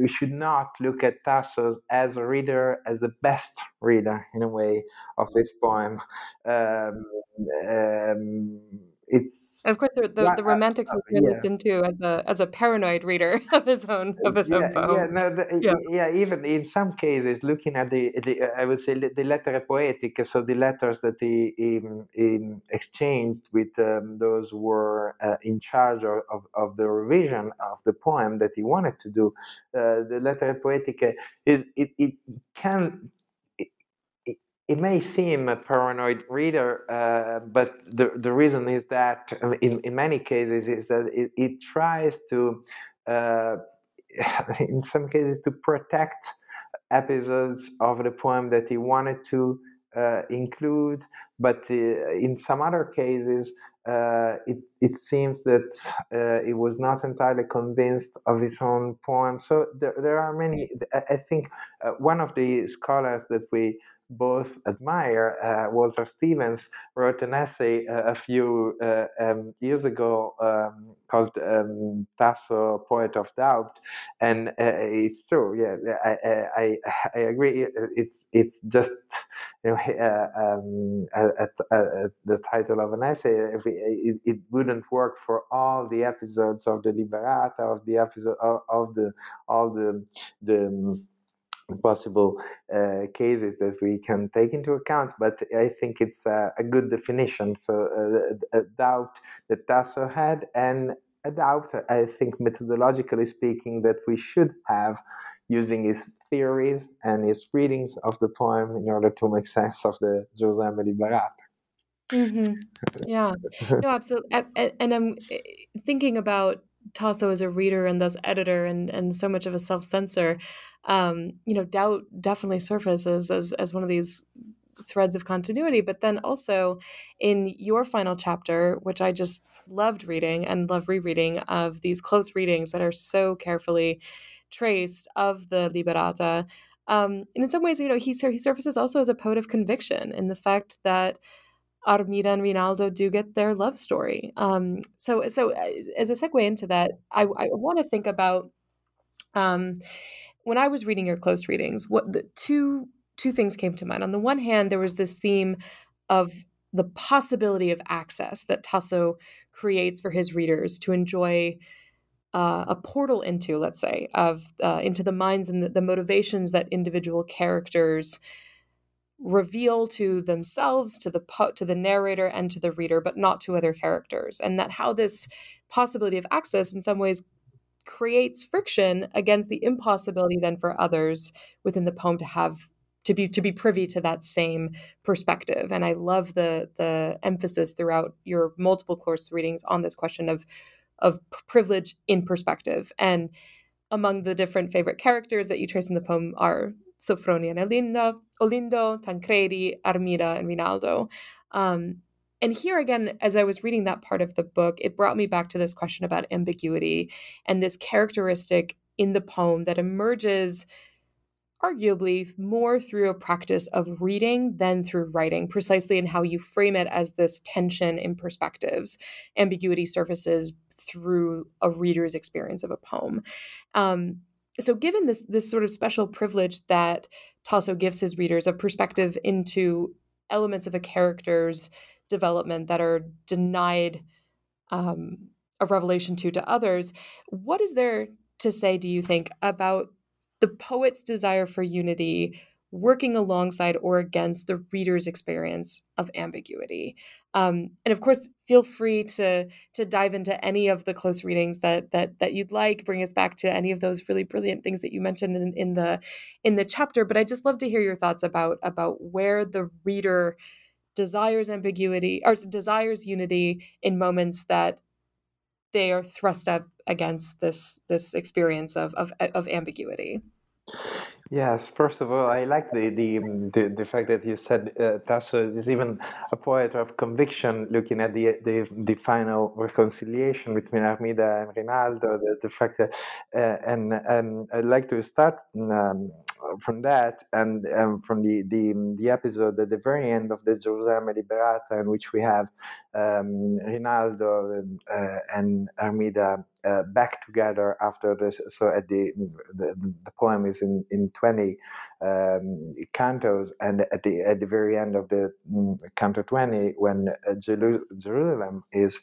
we should not look at Tasso as a reader as the best reader in a way of this poem. Um, um, it's of course the, the, the romantics uh, turn yeah. this into as a as a paranoid reader of his own of his yeah, own poem. Yeah, no, the, yeah. yeah, even in some cases, looking at the, the I would say the lettere poetiche, so the letters that he, he, he exchanged with um, those who were uh, in charge of, of, of, the revision of the poem that he wanted to do. Uh, the lettere poetiche is it, it can it may seem a paranoid reader, uh, but the, the reason is that in, in many cases is that it, it tries to, uh, in some cases, to protect episodes of the poem that he wanted to uh, include, but uh, in some other cases, uh, it, it seems that uh, he was not entirely convinced of his own poem. So there, there are many. I think one of the scholars that we both admire. Uh, Walter Stephens wrote an essay uh, a few uh, um, years ago um, called um, Tasso, Poet of Doubt, and uh, it's true. Yeah, I, I, I agree. It's it's just you know uh, um, the title of an essay. It, it, wouldn't work for all the episodes of the Liberata, of the episode of, of the all the the possible uh, cases that we can take into account, but I think it's uh, a good definition. So, uh, a doubt that Tasso had, and a doubt, I think, methodologically speaking, that we should have using his theories and his readings of the poem in order to make sense of the Gerusalemme Liberata. Mm-hmm. Yeah, no, absolutely. And I'm eh, thinking about Tasso as a reader and thus editor and, and so much of a self censor um, you know, doubt definitely surfaces as as one of these threads of continuity. But then also in your final chapter, which I just loved reading and love rereading of these close readings that are so carefully traced of the Liberata. Um, and in some ways, you know, he, he surfaces also as a poet of conviction in the fact that Armida and Rinaldo do get their love story. Um, so, so uh, as a segue into that, I, I want to think about um, when I was reading your close readings. What the two two things came to mind. On the one hand, there was this theme of the possibility of access that Tasso creates for his readers to enjoy uh, a portal into, let's say, of uh, into the minds and the, the, motivations that individual characters reveal to themselves, to the po- to the narrator, and to the reader, but not to other characters, and that how this possibility of access, in some ways, creates friction against the impossibility then for others within the poem to have to be to be privy to that same perspective and i love the the emphasis throughout your multiple course readings on this question of of privilege in perspective and among the different favorite characters that you trace in the poem are Sophronia and Olinda, Olindo, Tancredi, Armida, and Rinaldo. Um, and here again, as I was reading that part of the book, it brought me back to this question about ambiguity and this characteristic in the poem that emerges arguably more through a practice of reading than through writing, precisely in how you frame it as this tension in perspectives. Ambiguity surfaces through a reader's experience of a poem. Um, so, given this this sort of special privilege that Tasso gives his readers of perspective into elements of a character's development that are denied um, a revelation to to others, what is there to say? Do you think about the poet's desire for unity working alongside or against the reader's experience of ambiguity. Um, and of course, feel free to to dive into any of the close readings that that that you'd like. Bring us back to any of those really brilliant things that you mentioned in, in the in the chapter. But I just love to hear your thoughts about about where the reader desires ambiguity or desires unity in moments that they are thrust up against this this experience of of, of ambiguity. Yes, first of all, I like the the the, the fact that you said uh, Tasso is even a poet of conviction, looking at the the, the final reconciliation between Armida and Rinaldo. The, the fact that, uh, and I'd like to start um, from that and um, from the, the the episode at the very end of the Gerusalemme Liberata, in which we have um, Rinaldo and, uh, and Armida uh, back together after this. So at the the, the poem is in in twenty um, cantos, and at the at the very end of the um, canto twenty, when uh, Jerusalem is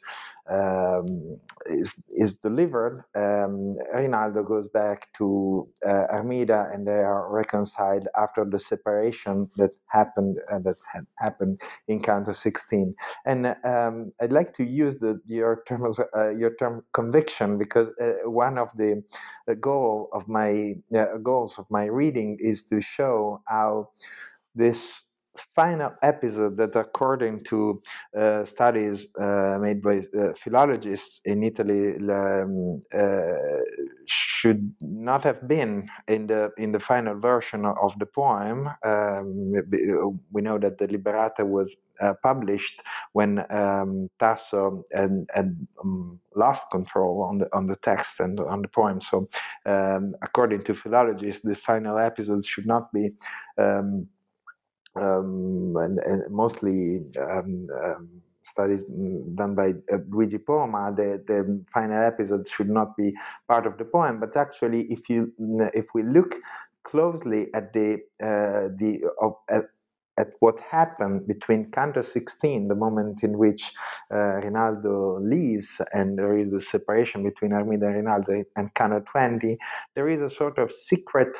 um, is is delivered, um, Rinaldo goes back to uh, Armida, and they are reconciled after the separation that happened uh, that had happened in canto sixteen. And um, I'd like to use the your term uh, your term conviction because uh, one of the, the goal of my uh, goals of my reading is to show how this final episode that according to uh, studies uh, made by uh, philologists in Italy um, uh, should not have been in the in the final version of the poem. Um, we know that the Liberata was uh, published when um, Tasso had, had um, lost control on the on the text and on the poem. So um, according to philologists the final episode should not be um, and, and, mostly um, um, studies done by uh, Luigi Poma, the, the final episodes should not be part of the poem. But actually, if you if we look closely at the uh, the at, at what happened between Canto 16, the moment in which uh, Rinaldo leaves, and there is the separation between Armida and Rinaldo, and Canto 20, there is a sort of secret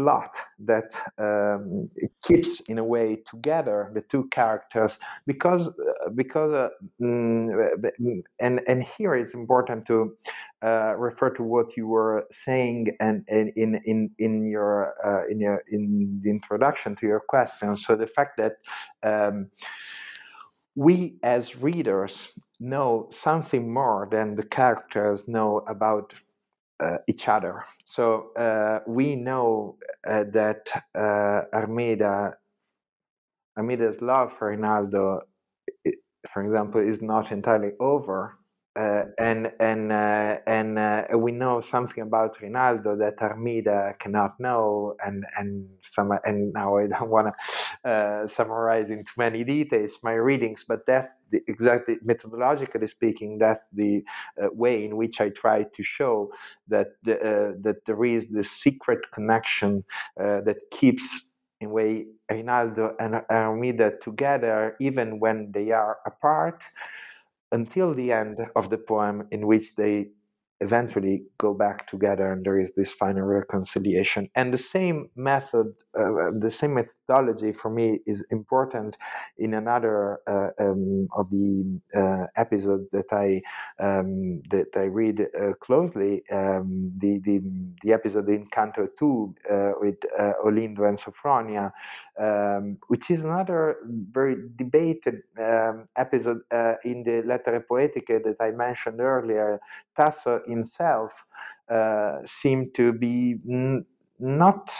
plot that um, keeps in a way together the two characters because uh, because uh, mm, and and here it's important to uh, refer to what you were saying and, and in in in your uh, in your in the introduction to your question. So the fact that um, we as readers know something more than the characters know about uh, each other. So uh, we know uh, that uh, Armida, Armida's love for Rinaldo, for example, is not entirely over and and uh, and uh, we know something about Rinaldo that Armida cannot know, and and some and now I don't want to uh, summarize in too many details my readings, but that's the exactly methodologically speaking, that's the uh, way in which I try to show that the, uh, that there is this secret connection that keeps in way Rinaldo and Armida together even when they are apart until the end of the poem in which they eventually go back together and there is this final reconciliation. And the same method uh, the same methodology for me is important in another uh, um, of the uh, episodes that i um, that i read uh, closely. Um, the, the the episode in canto 2 uh, with uh, olindo and sophronia um, which is another very debated um, episode in the lettere poetiche that i mentioned earlier. Tasso himself uh, seemed to be not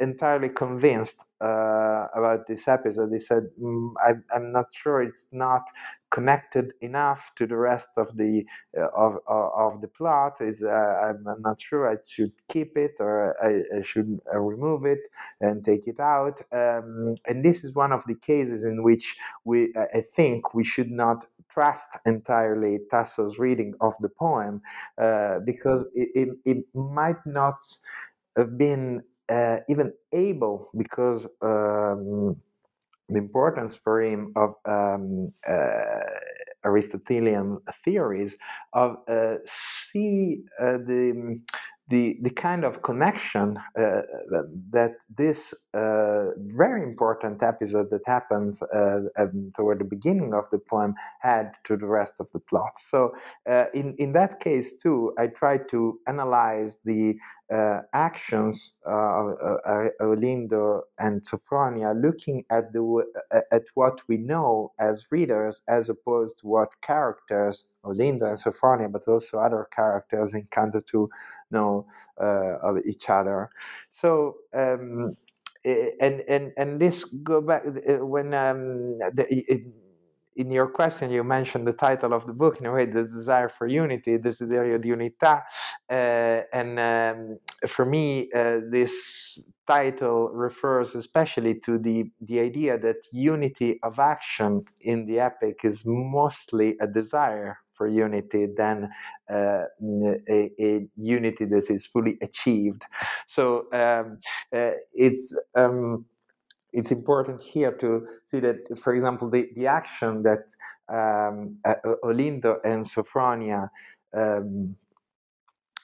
entirely convinced uh, about this episode. He said, mm, I, am not sure it's not connected enough to the rest of the uh, of, of the plot. Is uh, I'm not sure I should keep it or I, I should uh, remove it and take it out. Um, and this is one of the cases in which we I think we should not trust entirely Tasso's reading of the poem uh, because it, it, it might not have been uh, even able because um, the importance for him of um, uh, Aristotelian theories of uh, see uh, the the, the kind of connection uh, that this uh, very important episode that happens uh, um, toward the beginning of the poem had to the rest of the plot. So, uh, in, in that case, too, I tried to analyze the uh, actions uh, Olindo and Sophronia, looking at, the, at what we know as readers as opposed to what characters, Olindo and Sophronia, but also other characters in Canto 2 know of each other. So, um, and and and this go back when um, the, it, in your question, you mentioned the title of the book in a way, the desire for unity, desiderio di unità, uh, and um, for me, uh, this title refers especially to the the idea that unity of action in the epic is mostly a desire for unity than uh, a, a, unity that is fully achieved. So um, uh, it's. Um, it's important here to see that, for example, the, the action that um, uh, Olindo and Sophronia um,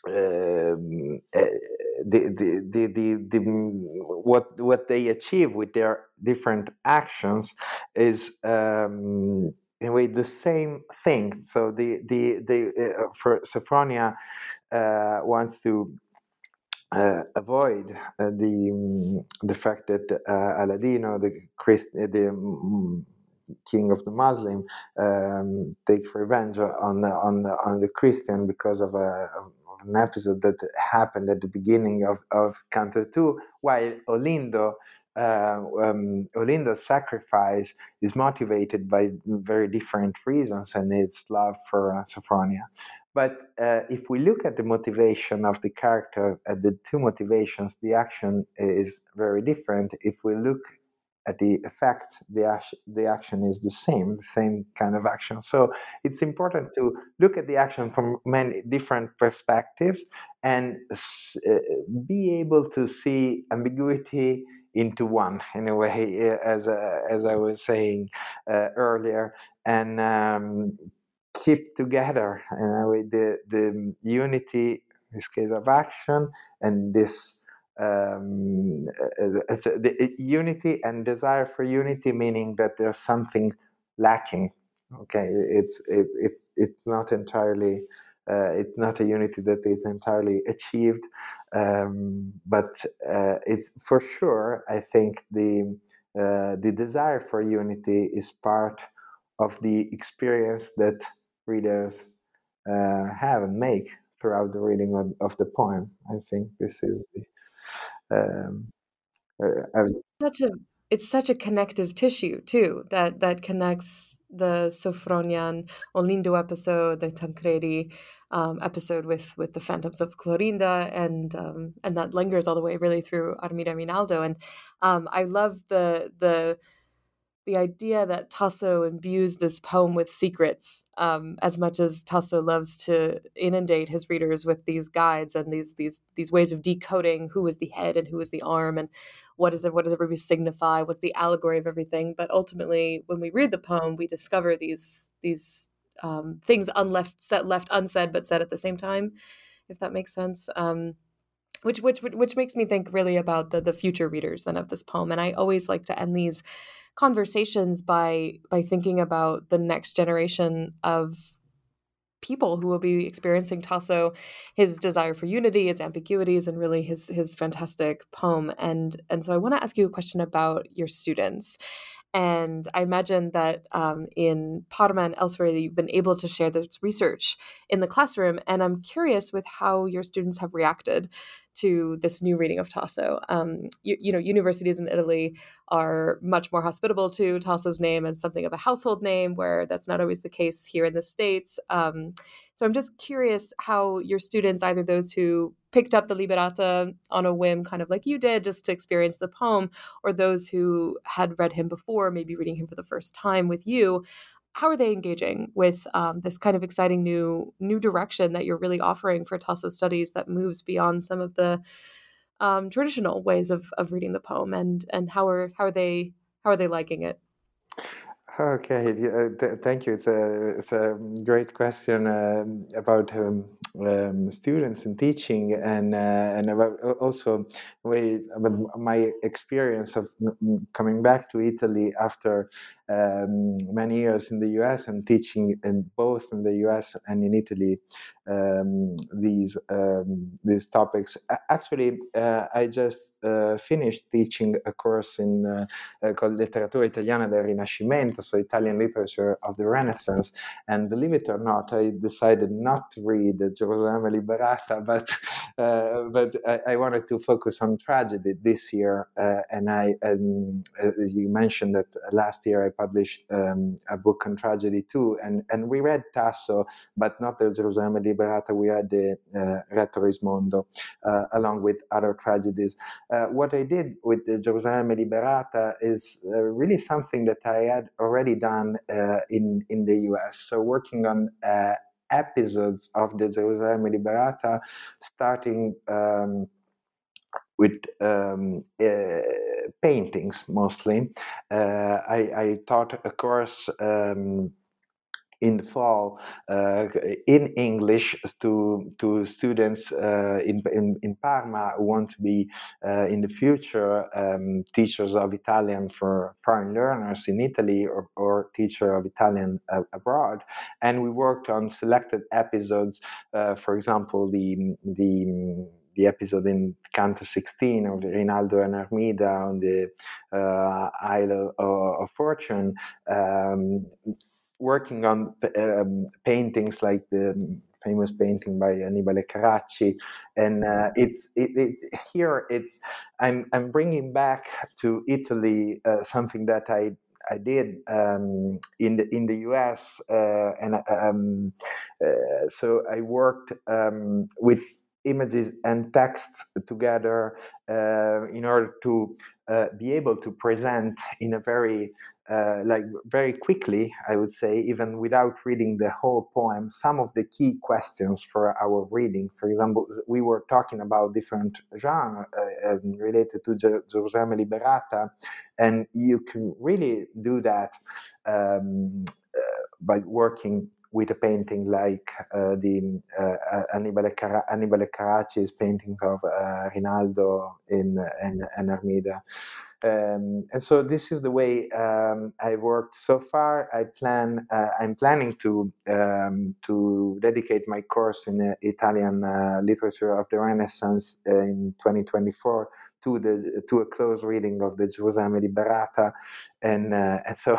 um, uh, the, the, the, the, the, what what they achieve with their different actions is um, in a way the same thing. So the the the uh, for Sophronia uh, wants to uh, avoid uh, the um, the fact that uh, Aladino, the Christ, the um, king of the Muslim, um, takes revenge on the, on the, on the Christian because of a of an episode that happened at the beginning of of Canto Two, while Olindo. Uh, um, Olindo's sacrifice is motivated by very different reasons, and it's love for uh, Sophronia. But uh, if we look at the motivation of the character, at the two motivations, the action is very different. If we look at the effect, the, action, the action is the same, the same kind of action. So it's important to look at the action from many different perspectives and uh, be able to see ambiguity into one in a way, as uh, as I was saying uh, earlier, and um, keep together and with the the unity this case of action and this um, uh, the unity and desire for unity meaning that there's something lacking okay? It's it, it's it's not entirely uh, it's not a unity that is entirely achieved um, but uh, it's for sure i think the uh, the desire for unity is part of the experience that readers uh, have and make throughout the reading of, of, the poem. I think this is the. Um, uh, such a it's such a connective tissue too that that connects the Sofronian Olindo episode, the Tancredi um, episode with with the Phantoms of Clorinda, and um, and that lingers all the way really through Armida Rinaldo. And um, I love the the the idea that Tasso imbues this poem with secrets um, as much as Tasso loves to inundate his readers with these guides and these these these ways of decoding who is the head and who is the arm and what does it what does everybody signify? What's the allegory of everything? But ultimately when we read the poem we discover these these um, things unleft set left unsaid but said at the same time if that makes sense um, which which which makes me think really about the the future readers then of this poem. And I always like to end these conversations by by thinking about the next generation of people who will be experiencing Tasso, his desire for unity, his ambiguities, and really his his fantastic poem. And and so I want to ask you a question about your students. And I imagine that um, in Parma and elsewhere, you've been able to share this research in the classroom. And I'm curious with how your students have reacted to this new reading of Tasso. Um, you, you, know, universities in Italy are much more hospitable to Tasso's name as something of a household name, where that's not always the case here in the States. Um, so I'm just curious how your students, either those who picked up the Liberata on a whim, kind of like you did, just to experience the poem, or those who had read him before, maybe reading him for the first time with you, how are they engaging with um, this kind of exciting new new direction that you're really offering for Tasso studies that moves beyond some of the um, traditional ways of, of reading the poem and and how are how are they how are they liking it? Okay, uh, th- thank you. It's a, it's a great question uh, about um, um, students and teaching, and uh, and about also way about my experience of coming back to Italy after um, many years in the U.S. and teaching in both in the U.S. and in Italy um, these um, these topics. Actually, uh, I just uh, finished teaching a course in uh, called Letteratura Italiana del Rinascimento so Italian literature of the Renaissance. And believe it or not, I decided not to read Gerusalemme Liberata, but uh, but I, I, wanted to focus on tragedy this year. Uh, and I, um, as you mentioned, that last year I published um, a book on tragedy too, and and we read Tasso, but not the Gerusalemme Liberata. We read the uh, uh, along with other tragedies. Uh, what I did with the Gerusalemme Liberata is uh, really something that I had already done uh, in in the US. So working on uh, episodes of the Gerusalemme Liberata, starting. Um, with um, uh, paintings mostly. Uh, I, I, taught a course um, in the fall uh, in English to to students uh, in, in, in Parma who want to be uh, in the future um, teachers of Italian for foreign learners in Italy or, or teacher of Italian uh, abroad, and we worked on selected episodes. Uh, for example, the the the episode in Canto 16 of Rinaldo and Armida on the uh, Isle of, of Fortune. Um, working on um, paintings like the famous painting by Annibale Carracci, and uh, it's it, it, here it's I'm I'm bringing back to Italy uh, something that I I did um, in the in the U.S. Uh, and um, uh, so I worked um, with images and texts together uh, in order to uh, be able to present in a very uh, like very quickly, I would say, even without reading the whole poem, some of the key questions for our reading. For example, we were talking about different genres uh, related to Gerusalemme Liberata, and you can really do that um, uh, by working with a painting like uh, the uh, Annibale, Car- Annibale Carracci's paintings of uh, Rinaldo in, in, in Armida. Um, and so this is the way um, I worked so far. I plan. Uh, I'm planning to um, to dedicate my course in uh, Italian uh, literature of the Renaissance in 2024 to the to a close reading of the Gerusalemme Liberata, and uh, and so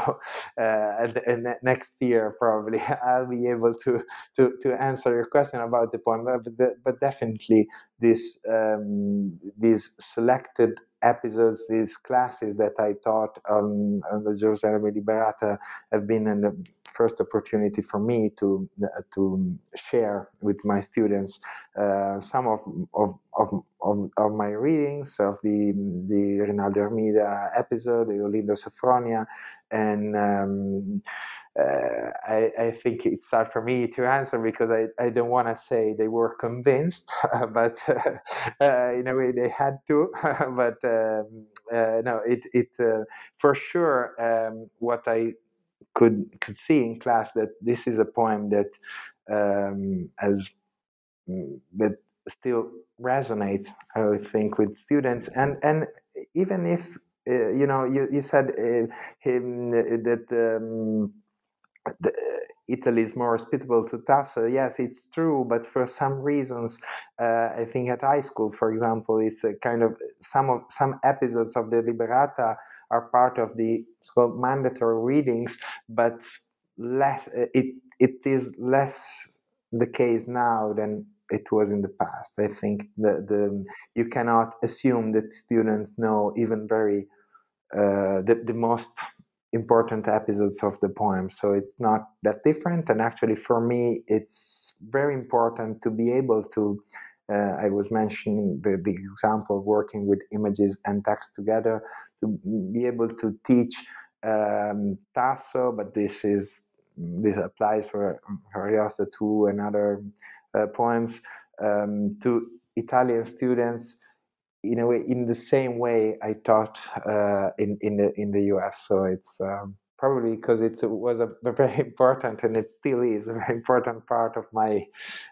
uh, and, and, next year probably I'll be able to to to answer your question about the poem, but, but definitely these um, these selected episodes, these classes that I taught on, the Gerusalemme Liberata have been a first opportunity for me to uh, to share with my students uh, some of, of, of, of, of my readings of the the Rinaldo Armida episode, the Olindo Sophronia, and um, uh, I, I, think it's hard for me to answer because I, I don't want to say they were convinced, but uh, in a way they had to. but um, uh, no, it it uh, for sure um, what I could could see in class that this is a poem that um, as mm, that still resonate. I think with students and and even if uh, you know you you said him that. The, Italy is more hospitable to Tasso. Yes, it's true, but for some reasons, uh, I think at high school, for example, it's a kind of some of some episodes of the Liberata are part of the so mandatory readings, but less. It it is less the case now than it was in the past. I think the the you cannot assume that students know even very uh, the the most important episodes of the poem. So it's not that different. And actually, for me, it's very important to be able to. Uh, I was mentioning the, the example of working with images and text together to be able to teach um, Tasso, but this is this applies for Ariosto too and other uh, poems um, to Italian students in a way in the same way I taught uh, in in the in the US. So it's um, probably because it was a, very important and it still is a very important part of my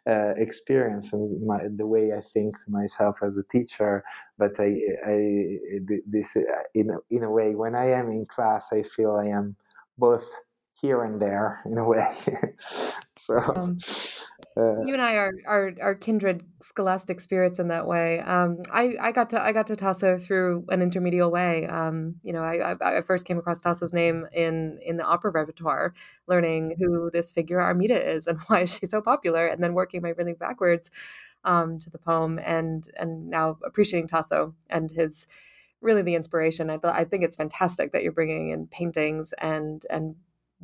uh, experience and my, the way I think to myself as a teacher. But I, I this in in a way when I am in class, I feel I am both here and there in a way. so. Um uh, you and I are, are are kindred scholastic spirits in that way. Um, I I got to I got to Tasso through an intermediate way. Um, you know, I, I, I first came across Tasso's name in in the opera repertoire, learning who this figure Armida is and why is she so popular, and then working my way backwards um, to the poem, and and now appreciating Tasso and his really the inspiration. I th- I think it's fantastic that you're bringing in paintings and and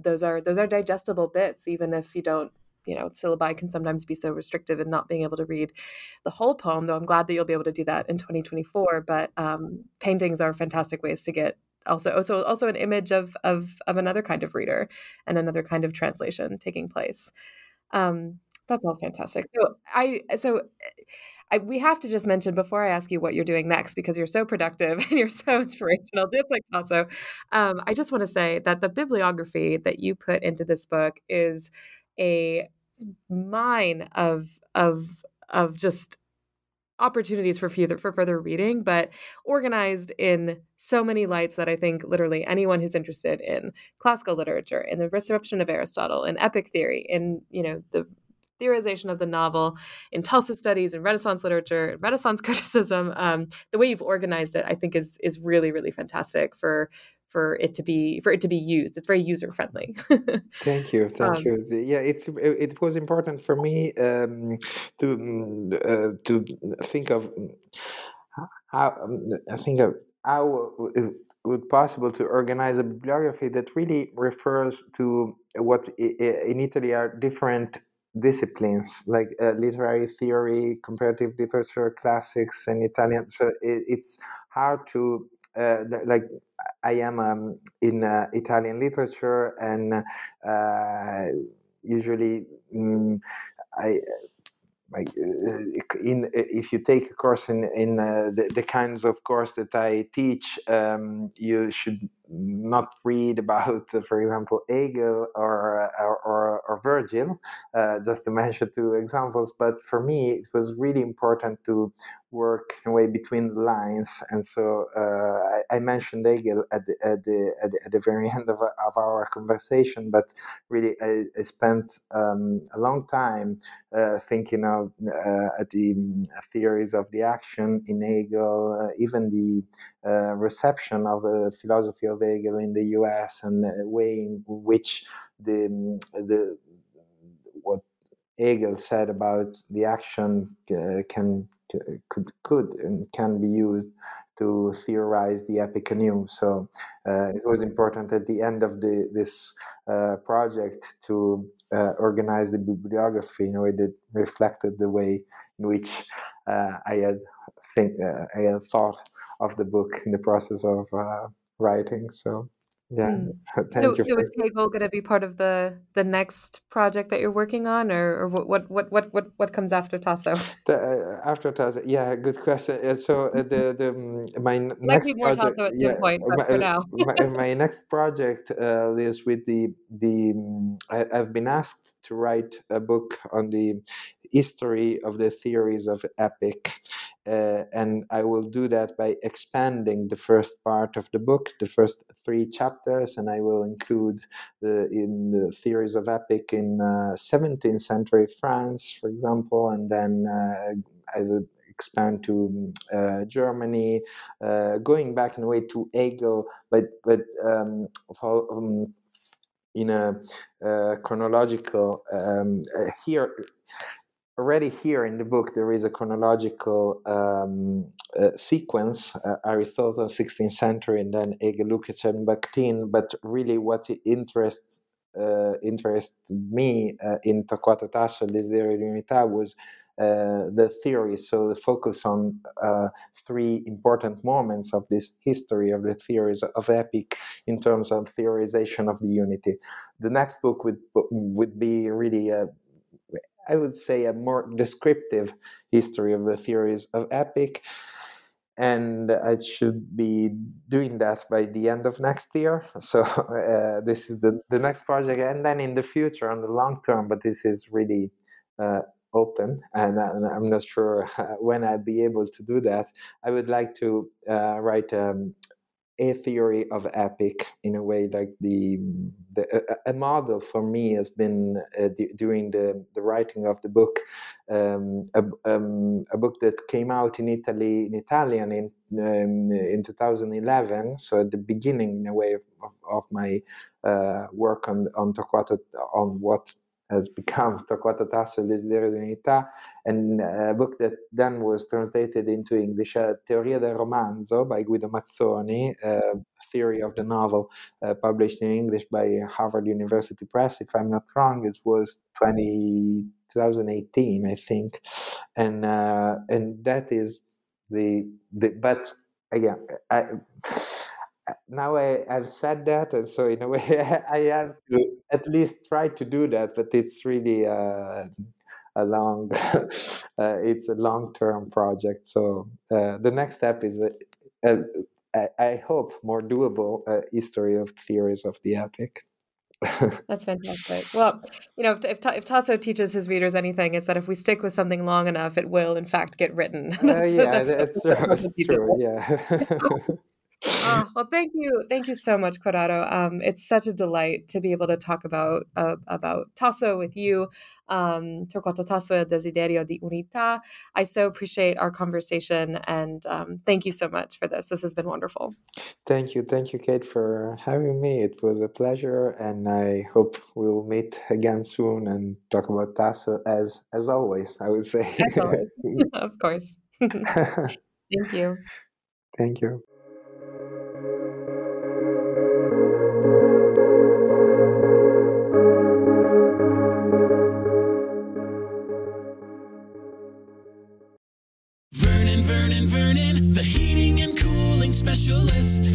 those are those are digestible bits, even if you don't you know, syllabi can sometimes be so restrictive and not being able to read the whole poem, though I'm glad that you'll be able to do that in 2024. But um, paintings are fantastic ways to get also also also an image of of of another kind of reader and another kind of translation taking place. Um, that's all fantastic. So I so I, we have to just mention before I ask you what you're doing next because you're so productive and you're so inspirational, just like Tasso. Um, I just want to say that the bibliography that you put into this book is a mine of of of just opportunities for further for further reading, but organized in so many lights that I think literally anyone who's interested in classical literature, in the reception of Aristotle, in epic theory, in you know the theorization of the novel, in Tasso studies, and Renaissance literature, Renaissance criticism, um, the way you've organized it, I think is is really really fantastic for for it to be for it to be used. It's very user friendly. thank you, thank um, you. Yeah, it's it was important for me um, to mm, uh, to think of how um, I think of how it would possible to organize a bibliography that really refers to what in Italy are different disciplines like uh, literary theory, comparative literature, classics, and Italian. So it, it's hard to uh, like I am um, in uh, Italian literature, and uh, usually um, I like uh, in if you take a course in in uh, the, the, kinds of course that I teach, um, you should not read about, for example, Hegel or or, or, or Virgil, uh, just to mention two examples. But for me, it was really important to work in a way between the lines, and so uh, I, I, mentioned Hegel at the, at the at the, at the very end of, of our conversation. But really, I, I spent um, a long time uh, thinking of uh, the um, theories of the action in Hegel, uh, even the reception of the philosophy of Hegel in the U.S. and the way in which the the what Hegel said about the action uh, can to, could could and can be used to theorize the epic anew. So uh, it was important at the end of the, this uh, project to uh, organize the bibliography in a way that reflected the way in which uh, I had think I had thought of the book in the process of writing. So yeah. Mm. so, so is Hegel going to be part of the the next project that you're working on, or, or what, what what what what comes after Tasso? The, uh, after Tasso, yeah, good question. So uh, the the um, my next more project, Tasso at yeah, point, my, for now, my, my, next project uh, is with the the um, I, I've been asked to write a book on the history of the theories of epic. Uh, and I will do that by expanding the first part of the book, the first three chapters, and I will include the in the theories of epic in uh, 17th century France, for example, and then uh, I will expand to uh, Germany, uh, going back in a way to Hegel, but but um, um, in a chronological um, here already here in the book there is a chronological um, uh, sequence uh, aristotle 16th century and then hegel lukács and bakhtin. But really what interests uh, interested me uh, in Torquato Tasso Desiderio di Unità was the theory. So the focus on uh, three important moments of this history of the theories of epic in terms of theorization of the unity. The next book would would be really a I would say a more descriptive history of the theories of epic and I should be doing that by the end of next year. So uh, this is the, the next project, and then in the future, on the long term. But this is really uh, open, and, and, I'm not sure when I'll be able to do that. I would like to uh, write um, a theory of epic in a way like the, the a, a model for me has been uh, d- during the, the writing of the book um, a, um, a, book that came out in Italy in Italian in um, in 2011 so at the beginning in a way of, of, of my uh, work on on Torquato on what has become Torquato Tasso, desiderio di unità, and a book that then was translated into English, uh, Teoria del romanzo by Guido Mazzoni, uh, Theory of the Novel, uh, published in English by Harvard University Press. If I'm not wrong, it was 20, 2018, I think, and uh, and that is the the but again. I, now I, have said that, and so in a way, I have to at least try to do that. But it's really uh, a long, uh, it's a long-term project. So uh, the next step is, a, a, I hope, more doable uh, history of theories of the epic. That's fantastic. Well, you know, if, if, Tasso teaches his readers anything, it's that if we stick with something long enough, it will, in fact, get written. that's, yeah, that's, that's true. true. Yeah oh, well, thank you, thank you so much, Corrado. Um, it's such a delight to be able to talk about uh, about Tasso with you, um, Torquato Tasso Desiderio di Unità. I so appreciate our conversation, and um, thank you so much for this. This has been wonderful. Thank you, thank you, Kate, for having me. It was a pleasure, and I hope we'll meet again soon and talk about Tasso as as always. I would say, of course. thank you. Thank you.